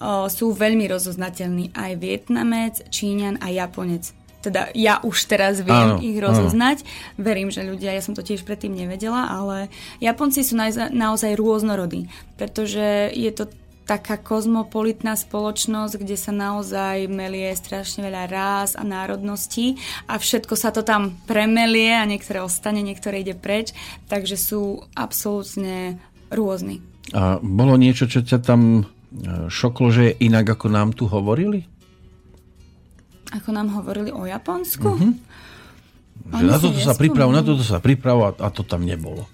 E: O, sú veľmi rozoznateľní aj Vietnamec, Číňan a Japonec. Teda ja už teraz viem
D: Áno,
E: ich
D: áno.
E: rozoznať. Verím, že ľudia, ja som to tiež predtým nevedela, ale Japonci sú naozaj, naozaj rôznorodí, pretože je to taká kozmopolitná spoločnosť, kde sa naozaj melie strašne veľa rás a národností a všetko sa to tam premelie a niektoré ostane, niektoré ide preč, takže sú absolútne rôzni.
D: A bolo niečo, čo ťa tam e, šoklo, že je inak, ako nám tu hovorili?
E: Ako nám hovorili o Japonsku?
D: Mhm.
E: Mm-hmm.
D: Že na toto sa priprav, na toto sa priprav a, a to tam nebolo.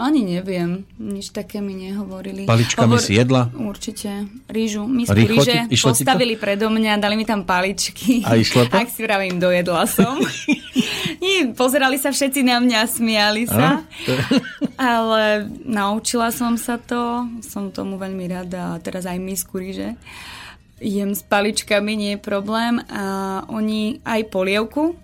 E: Ani neviem, nič také mi nehovorili.
D: Paličkami si jedla?
E: Určite. Rýžu, misku
D: Rýchlo ti- išlo ti to?
E: postavili predo mňa, dali mi tam paličky.
D: A išlo to?
E: Ak si vravím, dojedla som. Nie, pozerali sa všetci na mňa, smiali sa. Ale naučila som sa to, som tomu veľmi rada a teraz aj misku rýže. Jem s paličkami, nie je problém. A oni aj polievku,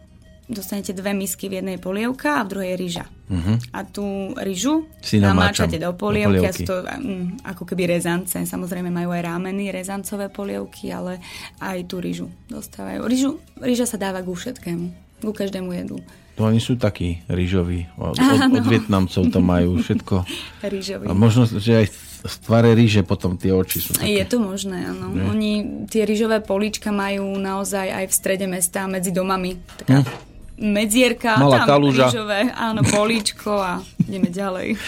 E: dostanete dve misky v jednej polievka a v druhej je rýža. Uh-huh. A tú
D: Mhm. Si
E: namáčate do
D: do
E: polievky, a
D: polievky.
E: sú to mm, ako keby rezance. Samozrejme majú aj rámeny, rezancové polievky, ale aj tú rýžu dostávajú. Rýžu, rýža sa dáva ku všetkému, ku každému jedlu.
D: To oni sú takí rýžoví. Od, od, od Vietnamcov to majú všetko.
E: Rýžový.
D: A možno, že aj v tvare ríže potom tie oči sú také.
E: Je to možné, áno.
D: Ne?
E: Oni tie rýžové políčka majú naozaj aj v strede mesta medzi domami. Taká
D: Hm.
E: Medzierka,
D: Malá
E: tam
D: kaluža.
E: rýžové, áno, políčko a ideme ďalej.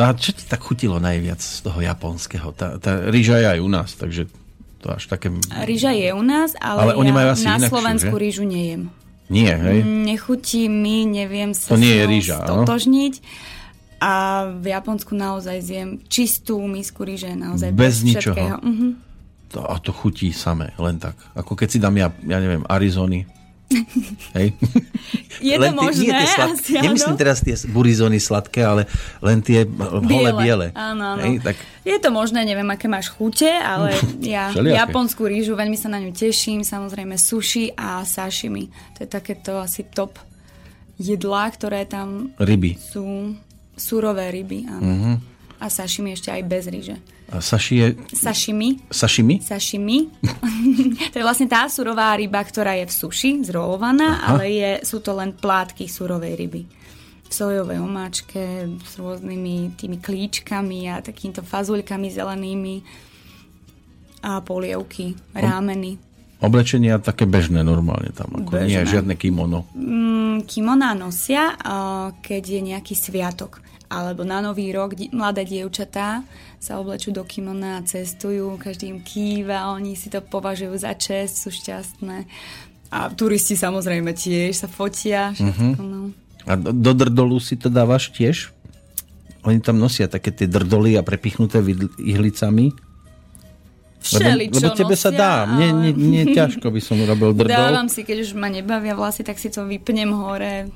D: A čo ti tak chutilo najviac z toho japonského? Tá, tá rýža je aj u nás, takže to až také...
E: Rýža je u nás, ale,
D: Ale oni
E: ja
D: majú asi
E: na
D: inakšiu,
E: Slovensku
D: že?
E: rýžu nejem.
D: Nie, hej?
E: Nechutí mi, neviem sa
D: To nie je rýža,
E: stotožniť. A v Japonsku naozaj zjem čistú misku rýže, naozaj
D: Bez
E: bez,
D: ničoho.
E: Mhm.
D: To, a to chutí samé, len tak. Ako keď si dám ja, ja neviem, Arizony. Hej?
E: Je to možné, asi áno.
D: Nemyslím teraz tie burizony sladké, ale len tie holé biele.
E: Áno, áno.
D: Hej, tak
E: Je to možné, neviem, aké máš chute, ale ja japonskú rýžu, veľmi sa na ňu teším, samozrejme sushi a sashimi. To je takéto asi top jedlá, ktoré tam
D: ryby.
E: sú surové ryby, áno.
D: Mhm.
E: A sashimi ešte aj bez ríže.
D: A saši je...
E: Sashimi,
D: Sashimi?
E: sashimi, to je vlastne tá surová ryba, ktorá je v suši, zrolovaná,
D: Aha.
E: ale je, sú to len plátky surovej ryby. V sojovej omáčke s rôznymi tými klíčkami a takýmito fazuľkami zelenými a polievky, rámeny.
D: Oblečenia také bežné normálne tam. Ako nie
E: Bežné.
D: žiadne kimono.
E: Mm, kimoná nosia, keď je nejaký sviatok. Alebo na nový rok di- mladé dievčatá sa oblečú do kimona a cestujú, každý im kýva, oni si to považujú za čest, sú šťastné. A turisti samozrejme tiež sa fotia, všetko, no.
D: A do, do drdolu si to dávaš tiež? Oni tam nosia také tie drdoly a prepichnuté ihlicami. Lebo,
E: Všeličo
D: lebo tebe sa
E: nosia,
D: dá. Mne,
E: ale-
D: nie, nie, ťažko by som urobil drdol.
E: Dávam si, keď už ma nebavia vlasy, tak si to vypnem hore.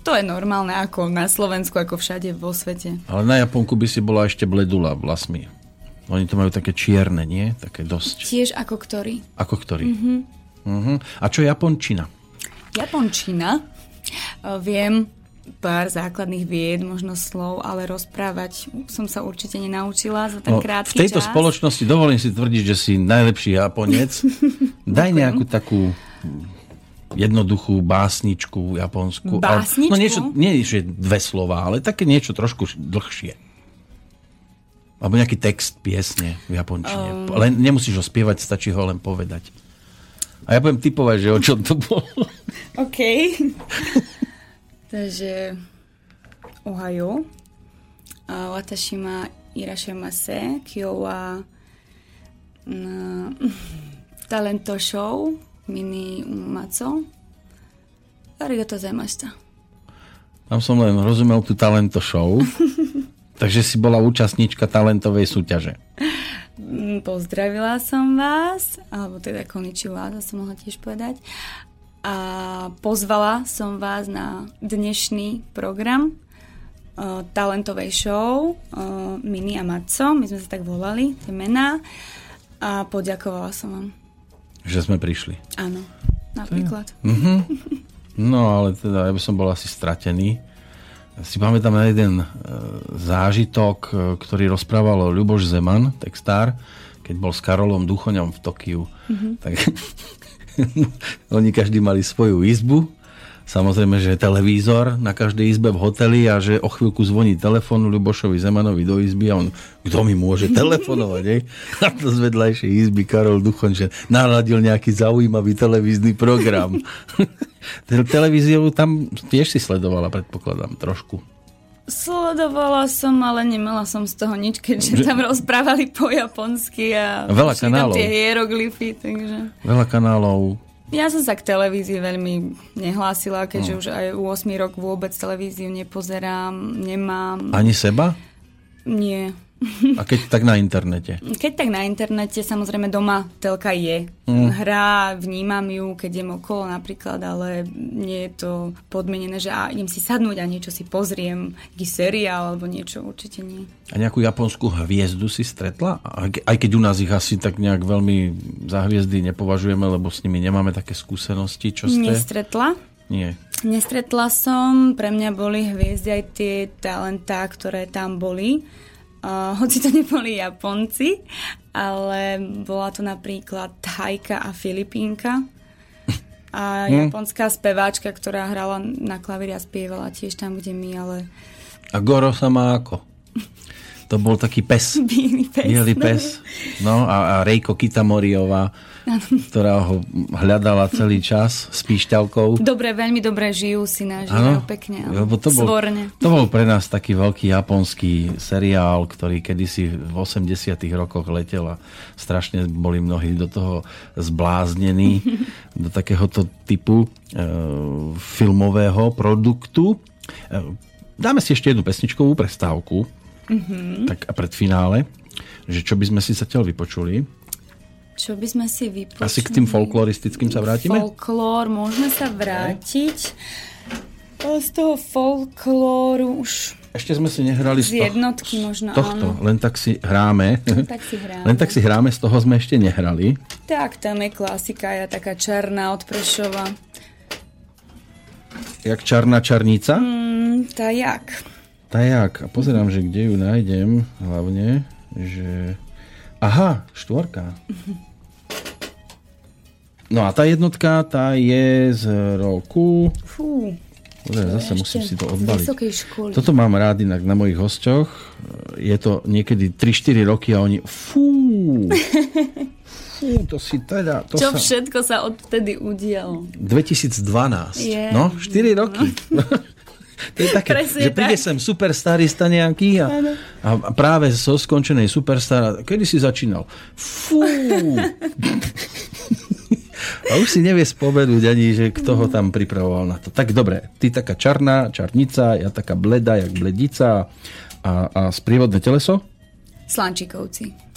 E: To je normálne ako na Slovensku, ako všade vo svete.
D: Ale na Japonku by si bola ešte bledula vlasmi. Oni to majú také čierne, nie? Také dosť.
E: Tiež ako ktorý.
D: Ako ktorý? Uh-huh. A čo Japončina?
E: Japončina. E, Viem pár základných vied, možno slov, ale rozprávať som sa určite nenaučila za ten
D: No,
E: krátky
D: v tejto
E: čas.
D: spoločnosti dovolím si tvrdiť, že si najlepší Japonec. Daj nejakú takú jednoduchú básničku japonskú. Ale-
E: Básničku?
D: No niečo, nie že dve slova, ale také niečo trošku dlhšie. Alebo nejaký text piesne v japončine. Um... Len nemusíš ho spievať, stačí ho len povedať. A ja budem typovať, že o čom to bolo.
E: OK. Takže Ohayo. A watashi ma irashamase. Kyo wa na talento show mini maco. Arigato zaimashita.
D: Tam som len rozumel tú talento show. takže si bola účastníčka talentovej súťaže.
E: Mm, Pozdravila som vás, alebo teda konnichiwa, to som mohla tiež povedať. A pozvala som vás na dnešný program uh, talentovej show uh, Mini a Maco, my sme sa tak volali, tie mená. A poďakovala som vám.
D: Že sme prišli.
E: Áno, napríklad.
D: No ale teda ja by som bol asi stratený. Si pamätám na jeden e, zážitok, e, ktorý rozprával Ľuboš Zeman, textár, keď bol s Karolom Duchoňom v Tokiu. Mm-hmm. Tak oni každý mali svoju izbu. Samozrejme, že televízor na každej izbe v hoteli a že o chvíľku zvoní telefon Ľubošovi Zemanovi do izby a on, kto mi môže telefonovať, hej? A to z vedľajšej izby Karol Duchoň, že naladil nejaký zaujímavý televízny program. Te- Televíziu tam tiež si sledovala, predpokladám, trošku.
E: Sledovala som, ale nemala som z toho nič, keďže tam rozprávali po japonsky a
D: Veľa kanálov.
E: tie hieroglyfy, takže...
D: Veľa kanálov.
E: Ja som sa k televízii veľmi nehlásila, keďže už aj 8 rok vôbec televíziu nepozerám, nemám.
D: Ani seba?
E: Nie.
D: A keď tak na internete.
E: Keď tak na internete, samozrejme doma telka je.
D: Mm.
E: Hrá, vnímam ju, keď idem okolo napríklad, ale nie je to podmenené, že a idem si sadnúť a niečo si pozriem, taký seriál alebo niečo, určite nie.
D: A nejakú japonskú hviezdu si stretla? Aj keď u nás ich asi tak nejak veľmi za hviezdy nepovažujeme, lebo s nimi nemáme také skúsenosti. Čo ste?
E: Nestretla.
D: Nie.
E: Nestretla som, pre mňa boli hviezdy aj tie talentá, ktoré tam boli. Uh, hoci to neboli Japonci, ale bola to napríklad Thajka a Filipínka. A
D: Hm.
E: japonská speváčka, ktorá hrala na klavíri a spievala tiež tam, kde my, ale
D: A Goro sa má ako? To bol taký pes.
E: Bielý pes.
D: Bielý pes. No a, a Rejko Kitamoriová, ktorá ho hľadala celý čas s píšťalkou.
E: Dobre, veľmi dobre žijú si nažívajú pekne.
D: Lebo to bol,
E: Svorne.
D: to bol pre nás taký veľký japonský seriál, ktorý kedysi v 80 rokoch letel a strašne boli mnohí do toho zbláznení, do takéhoto typu e, filmového produktu. E, dáme si ešte jednu pesničkovú prestávku, mm-hmm. tak a pred finále, že čo by sme si zatiaľ vypočuli.
E: Čo by sme si vypočuli?
D: Asi k tým folkloristickým sa vrátime?
E: Folklór, môžeme sa vrátiť. Z toho folklóru už
D: Ešte sme si nehrali
E: z jednotky možno,
D: tohto,
E: áno.
D: len tak si hráme.
E: Tak si hráme.
D: Len tak si hráme, z toho sme ešte nehrali.
E: Tak, tam je klasika, ja taká černá od Prešova.
D: Jak čarná čarnica?
E: Mm, tá jak?
D: Tak, a pozerám, že kde ju nájdem hlavne, že... Aha, štvorka. No a tá jednotka, tá je z roku...
E: Fú.
D: Pozerám, zase musím si to odbaliť. Toto mám rád inak na mojich hosťoch. Je to niekedy 3-4 roky a oni... Fú, fú, to si teda... To
E: Čo
D: sa...
E: všetko sa odtedy udialo.
D: 2012.
E: Je.
D: No, 4 roky. To je také,
E: Presne
D: že príde
E: tak.
D: sem superstar ista nejaký a, a práve zo skončenej superstar, kedy si začínal? Fú! A už si nevie spomenúť ani, že kto ho tam pripravoval na to. Tak dobre, ty taká čarná, čarnica, ja taká bleda, jak bledica a, a sprievodné teleso?
E: Slančikovci.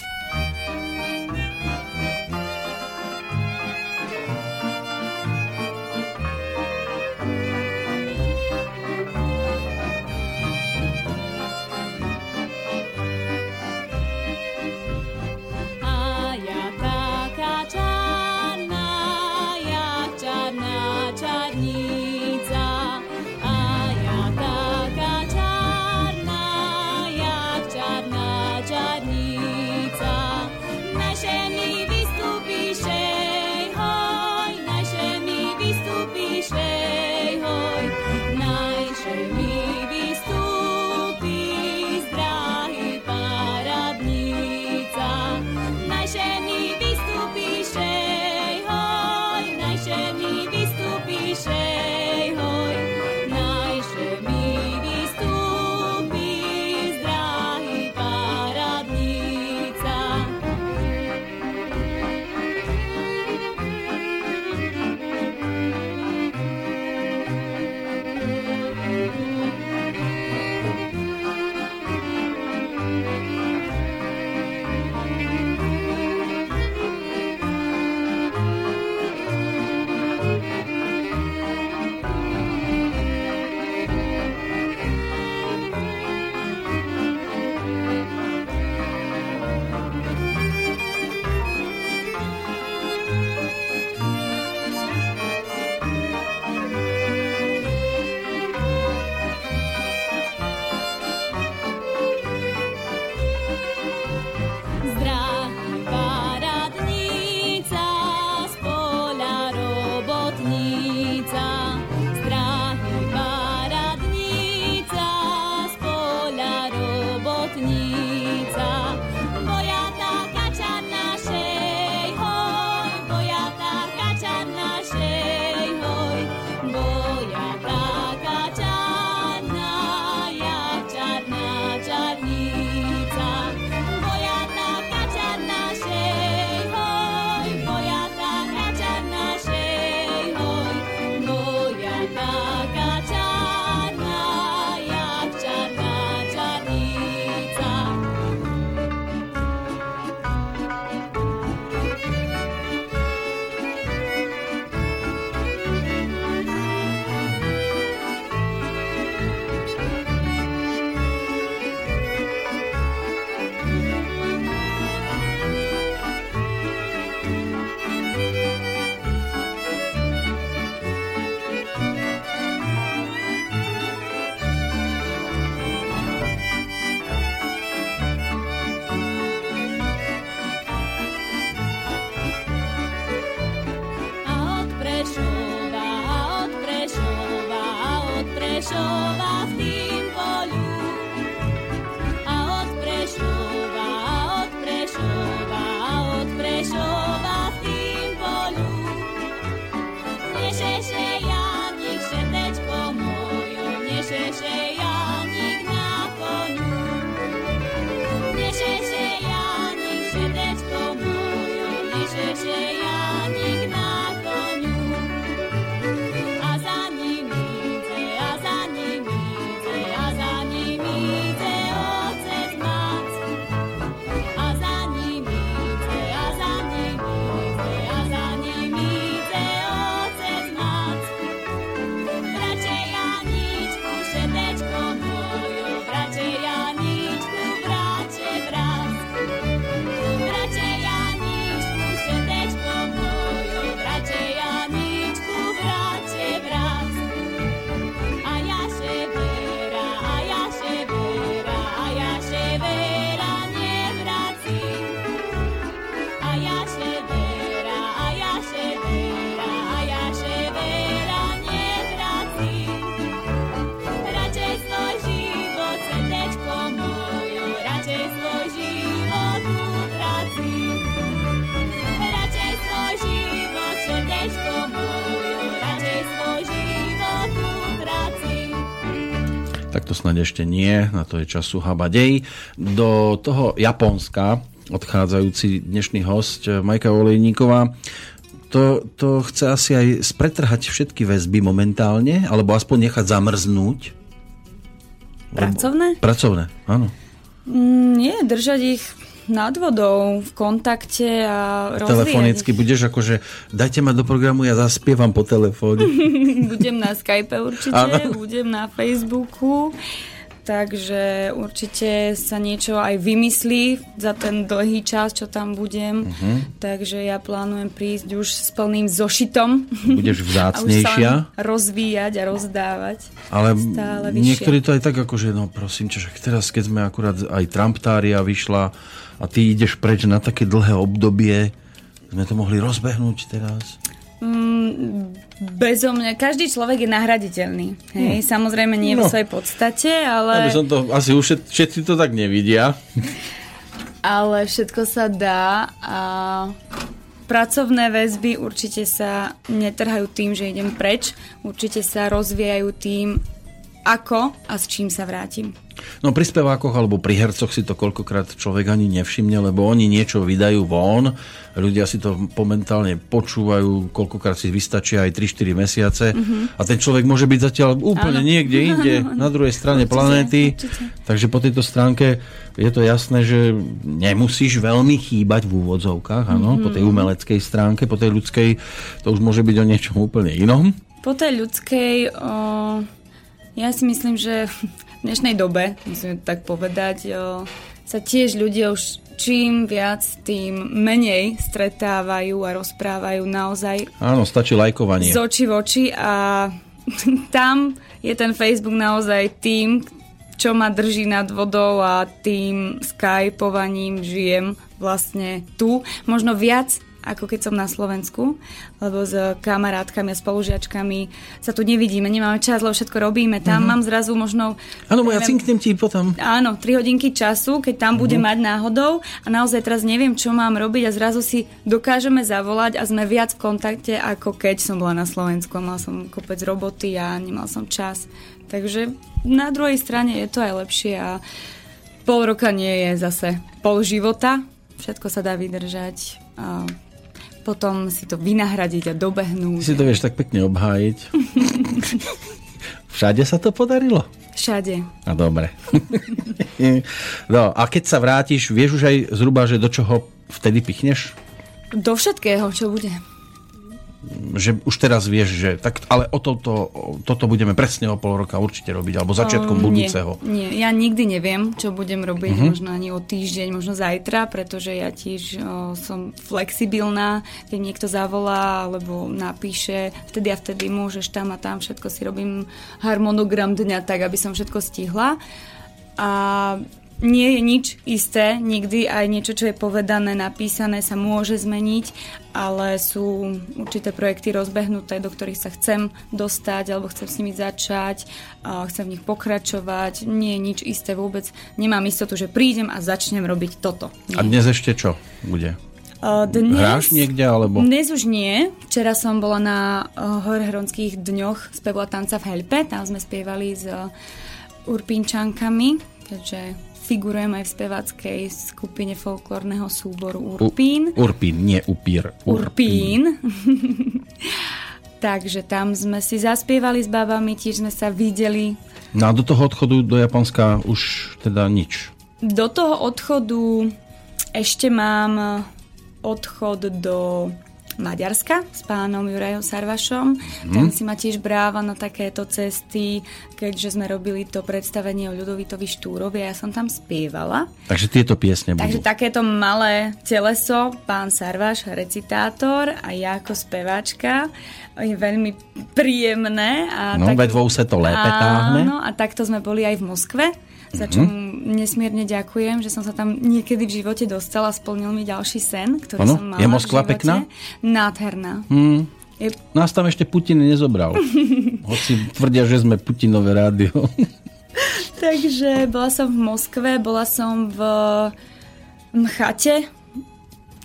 D: Snad ešte nie, na to je času habadej. Do toho Japonska odchádzajúci dnešný host eh, Majka Olejníková to, to chce asi aj spretrhať všetky väzby momentálne, alebo aspoň nechať zamrznúť.
E: Pracovné?
D: Pracovné, áno.
E: Mm, nie, držať ich nad vodou, v kontakte a rozvíjať.
D: Telefonicky budeš akože, dajte ma do programu, ja zaspievam po telefóne.
E: budem na Skype určite, ano. budem na Facebooku. Takže určite sa niečo aj vymyslí za ten dlhý čas, čo tam budem. Uh-huh. Takže ja plánujem prísť už s plným zošitom.
D: Budeš vzácnejšia.
E: a rozvíjať a rozdávať.
D: Ale niektorí to aj tak akože, no prosím ťa, teraz keď sme akurát aj Trumptária vyšla, a ty ideš preč na také dlhé obdobie, sme to mohli rozbehnúť teraz?
E: Mm, bezo mňa. Každý človek je nahraditeľný. Hej? Hmm. Samozrejme nie no. vo svojej podstate, ale...
D: Aby som to, asi už všetci to tak nevidia.
E: ale všetko sa dá a pracovné väzby určite sa netrhajú tým, že idem preč. Určite sa rozvíjajú tým, ako a s čím sa vrátim.
D: No pri spevákoch alebo pri hercoch si to koľkokrát človek ani nevšimne, lebo oni niečo vydajú von, ľudia si to momentálne počúvajú, koľkokrát si vystačia aj 3-4 mesiace mm-hmm. a ten človek môže byť zatiaľ úplne áno. niekde inde, na druhej strane určite, planéty. Určite. Takže po tejto stránke je to jasné, že nemusíš veľmi chýbať v úvodzovkách, áno, mm-hmm. po tej umeleckej stránke, po tej ľudskej to už môže byť o niečom úplne inom.
E: Po tej ľudskej... O ja si myslím, že dnešnej dobe, musím tak povedať, sa tiež ľudia už čím viac, tým menej stretávajú a rozprávajú naozaj.
D: Áno, stačí lajkovanie.
E: Z oči v oči a tam je ten Facebook naozaj tým, čo ma drží nad vodou a tým skypovaním žijem vlastne tu. Možno viac ako keď som na Slovensku, lebo s kamarátkami a spolužiačkami sa tu nevidíme, nemáme čas, lebo všetko robíme. Tam uh-huh. mám zrazu možno...
D: Áno, ja cinknem ti potom.
E: Áno, 3 hodinky času, keď tam uh-huh. budem mať náhodou a naozaj teraz neviem, čo mám robiť a zrazu si dokážeme zavolať a sme viac v kontakte, ako keď som bola na Slovensku. Mal som kopec roboty a nemal som čas. Takže na druhej strane je to aj lepšie a pol roka nie je zase pol života. Všetko sa dá vydržať. A potom si to vynahradiť a dobehnúť.
D: Si to vieš tak pekne obhájiť. Všade sa to podarilo?
E: Všade.
D: A dobre. no, a keď sa vrátiš, vieš už aj zhruba, že do čoho vtedy pichneš?
E: Do všetkého, čo bude
D: že už teraz vieš, že tak, ale o toto, toto budeme presne o pol roka určite robiť, alebo začiatkom um, budúceho.
E: Nie, nie, ja nikdy neviem, čo budem robiť, uh-huh. možno ani o týždeň, možno zajtra, pretože ja tiež o, som flexibilná, keď niekto zavolá alebo napíše, vtedy a vtedy môžeš tam a tam, všetko si robím harmonogram dňa tak, aby som všetko stihla. A nie je nič isté, nikdy aj niečo, čo je povedané, napísané sa môže zmeniť, ale sú určité projekty rozbehnuté, do ktorých sa chcem dostať alebo chcem s nimi začať, chcem v nich pokračovať. Nie je nič isté vôbec. Nemám istotu, že prídem a začnem robiť toto.
D: Nie. A dnes ešte čo bude?
E: Dnes,
D: Hráš niekde, alebo?
E: Dnes už nie. Včera som bola na Horehronských dňoch spevu a tanca v Helpe. Tam sme spievali s Urpinčankami, keďže figurujem aj v spevackej skupine folklórneho súboru Urpín.
D: U, Urpín, nie Upír.
E: Urpín. Takže tam sme si zaspievali s babami, tiež sme sa videli.
D: No a do toho odchodu do Japonska už teda nič.
E: Do toho odchodu ešte mám odchod do Maďarska s pánom Jurajom Sarvašom. Mm. Ten si ma tiež bráva na takéto cesty, keďže sme robili to predstavenie o Ľudovitovi Štúrovi a ja som tam spievala.
D: Takže tieto piesne
E: budú. Takže takéto malé teleso, pán Sarvaš, recitátor a ja ako speváčka je veľmi príjemné. A
D: no, tak, ve dvou sa to lépe táhne.
E: Áno, a takto sme boli aj v Moskve za čo mm-hmm. nesmierne ďakujem, že som sa tam niekedy v živote dostala, splnil mi ďalší sen, ktorý ano? som mala
D: Je Moskva pekná?
E: Nádherná.
D: Mm. Je... Nás tam ešte Putin nezobral. Hoci tvrdia, že sme Putinové rádio.
E: Takže bola som v Moskve, bola som v Mchate,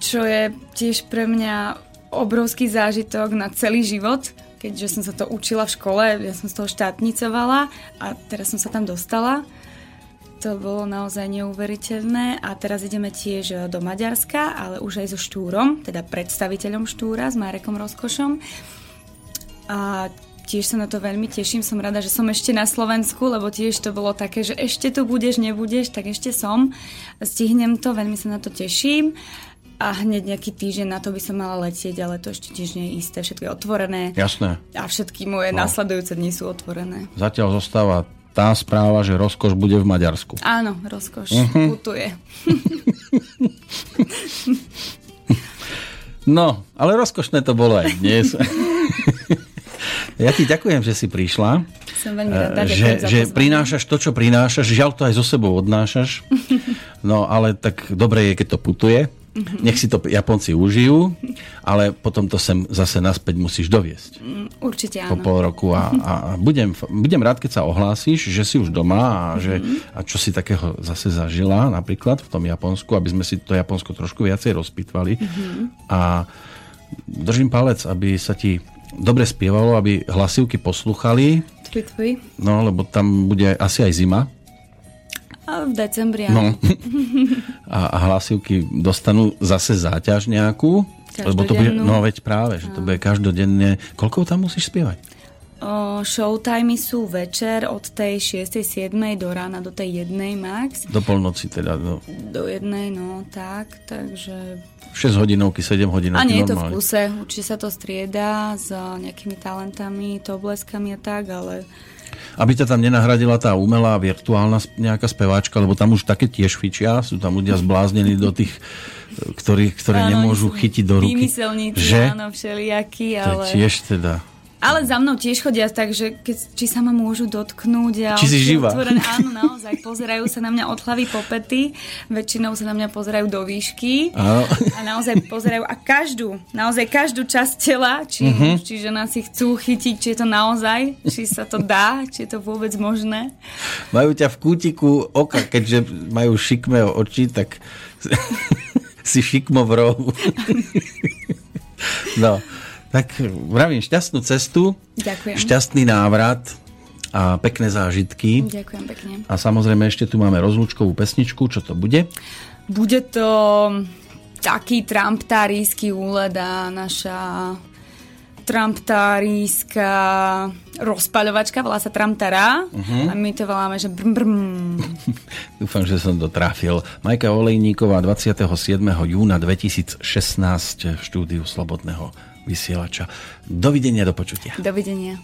E: čo je tiež pre mňa obrovský zážitok na celý život keďže som sa to učila v škole, ja som z toho štátnicovala a teraz som sa tam dostala. To bolo naozaj neuveriteľné a teraz ideme tiež do Maďarska, ale už aj so Štúrom, teda predstaviteľom Štúra, s Marekom Rozkošom. A tiež sa na to veľmi teším, som rada, že som ešte na Slovensku, lebo tiež to bolo také, že ešte tu budeš, nebudeš, tak ešte som. Stihnem to, veľmi sa na to teším a hneď nejaký týždeň na to by som mala letieť, ale to ešte tiež nie je isté, všetko je otvorené.
D: Jasné.
E: A všetky moje no. nasledujúce dni sú otvorené.
D: Zatiaľ zostáva tá správa, že rozkoš bude v Maďarsku.
E: Áno, rozkoš uh-huh. putuje.
D: no, ale rozkošné to bolo aj dnes. ja ti ďakujem, že si prišla.
E: Som veľmi rada,
D: že, že prinášaš to, čo prinášaš. Žiaľ to aj so sebou odnášaš. No, ale tak dobre je, keď to putuje. Mm-hmm. Nech si to Japonci užijú, ale potom to sem zase naspäť musíš doviesť.
E: Mm, určite áno.
D: Po pol roku a, a budem, budem rád, keď sa ohlásíš, že si už doma a, že, mm-hmm. a čo si takého zase zažila napríklad v tom Japonsku, aby sme si to Japonsko trošku viacej rozpitvali. Mm-hmm. A držím palec, aby sa ti dobre spievalo, aby hlasivky posluchali. No, lebo tam bude asi aj zima.
E: A v decembri, No.
D: A, a hlasivky dostanú zase záťaž nejakú? Lebo to bude, no veď práve, že to bude každodenne. Koľko tam musíš spievať?
E: O, showtime sú večer od tej 6. 7. do rána do tej 1. max.
D: Do polnoci teda. Do,
E: do 1. no tak, takže...
D: 6 hodinovky, 7 hodinovky
E: A nie
D: je
E: to v kuse, určite sa to strieda s nejakými talentami, to obleskami a tak, ale
D: aby ťa tam nenahradila tá umelá virtuálna nejaká speváčka, lebo tam už také tiež fičia, sú tam ľudia zbláznení do tých, ktorí, ktoré áno, nemôžu chytiť do ruky.
E: že? áno, všelijakí, ale...
D: To tiež teda
E: ale za mnou tiež chodia tak, že keď, či sa ma môžu dotknúť. A
D: či si živá.
E: Otvorené, áno, naozaj. Pozerajú sa na mňa od hlavy po pety. Väčšinou sa na mňa pozerajú do výšky. Áno. A naozaj pozerajú. A každú, naozaj každú časť tela, či, uh-huh. či žena si chcú chytiť, či je to naozaj, či sa to dá, či je to vôbec možné.
D: Majú ťa v kútiku oka, keďže majú šikmé oči, tak si šikmo v rohu. no. Tak vravím, šťastnú cestu.
E: Ďakujem.
D: Šťastný návrat a pekné zážitky.
E: Ďakujem pekne.
D: A samozrejme ešte tu máme rozlúčkovú pesničku. Čo to bude?
E: Bude to taký tramptárijský úled a naša tramptárijská rozpaľovačka, volá sa Tramtara uh-huh. a my to voláme, že brm, brm.
D: Dúfam, že som to trafil. Majka Olejníková 27. júna 2016 v štúdiu Slobodného vysielača. Dovidenia, do počutia.
E: Dovidenia.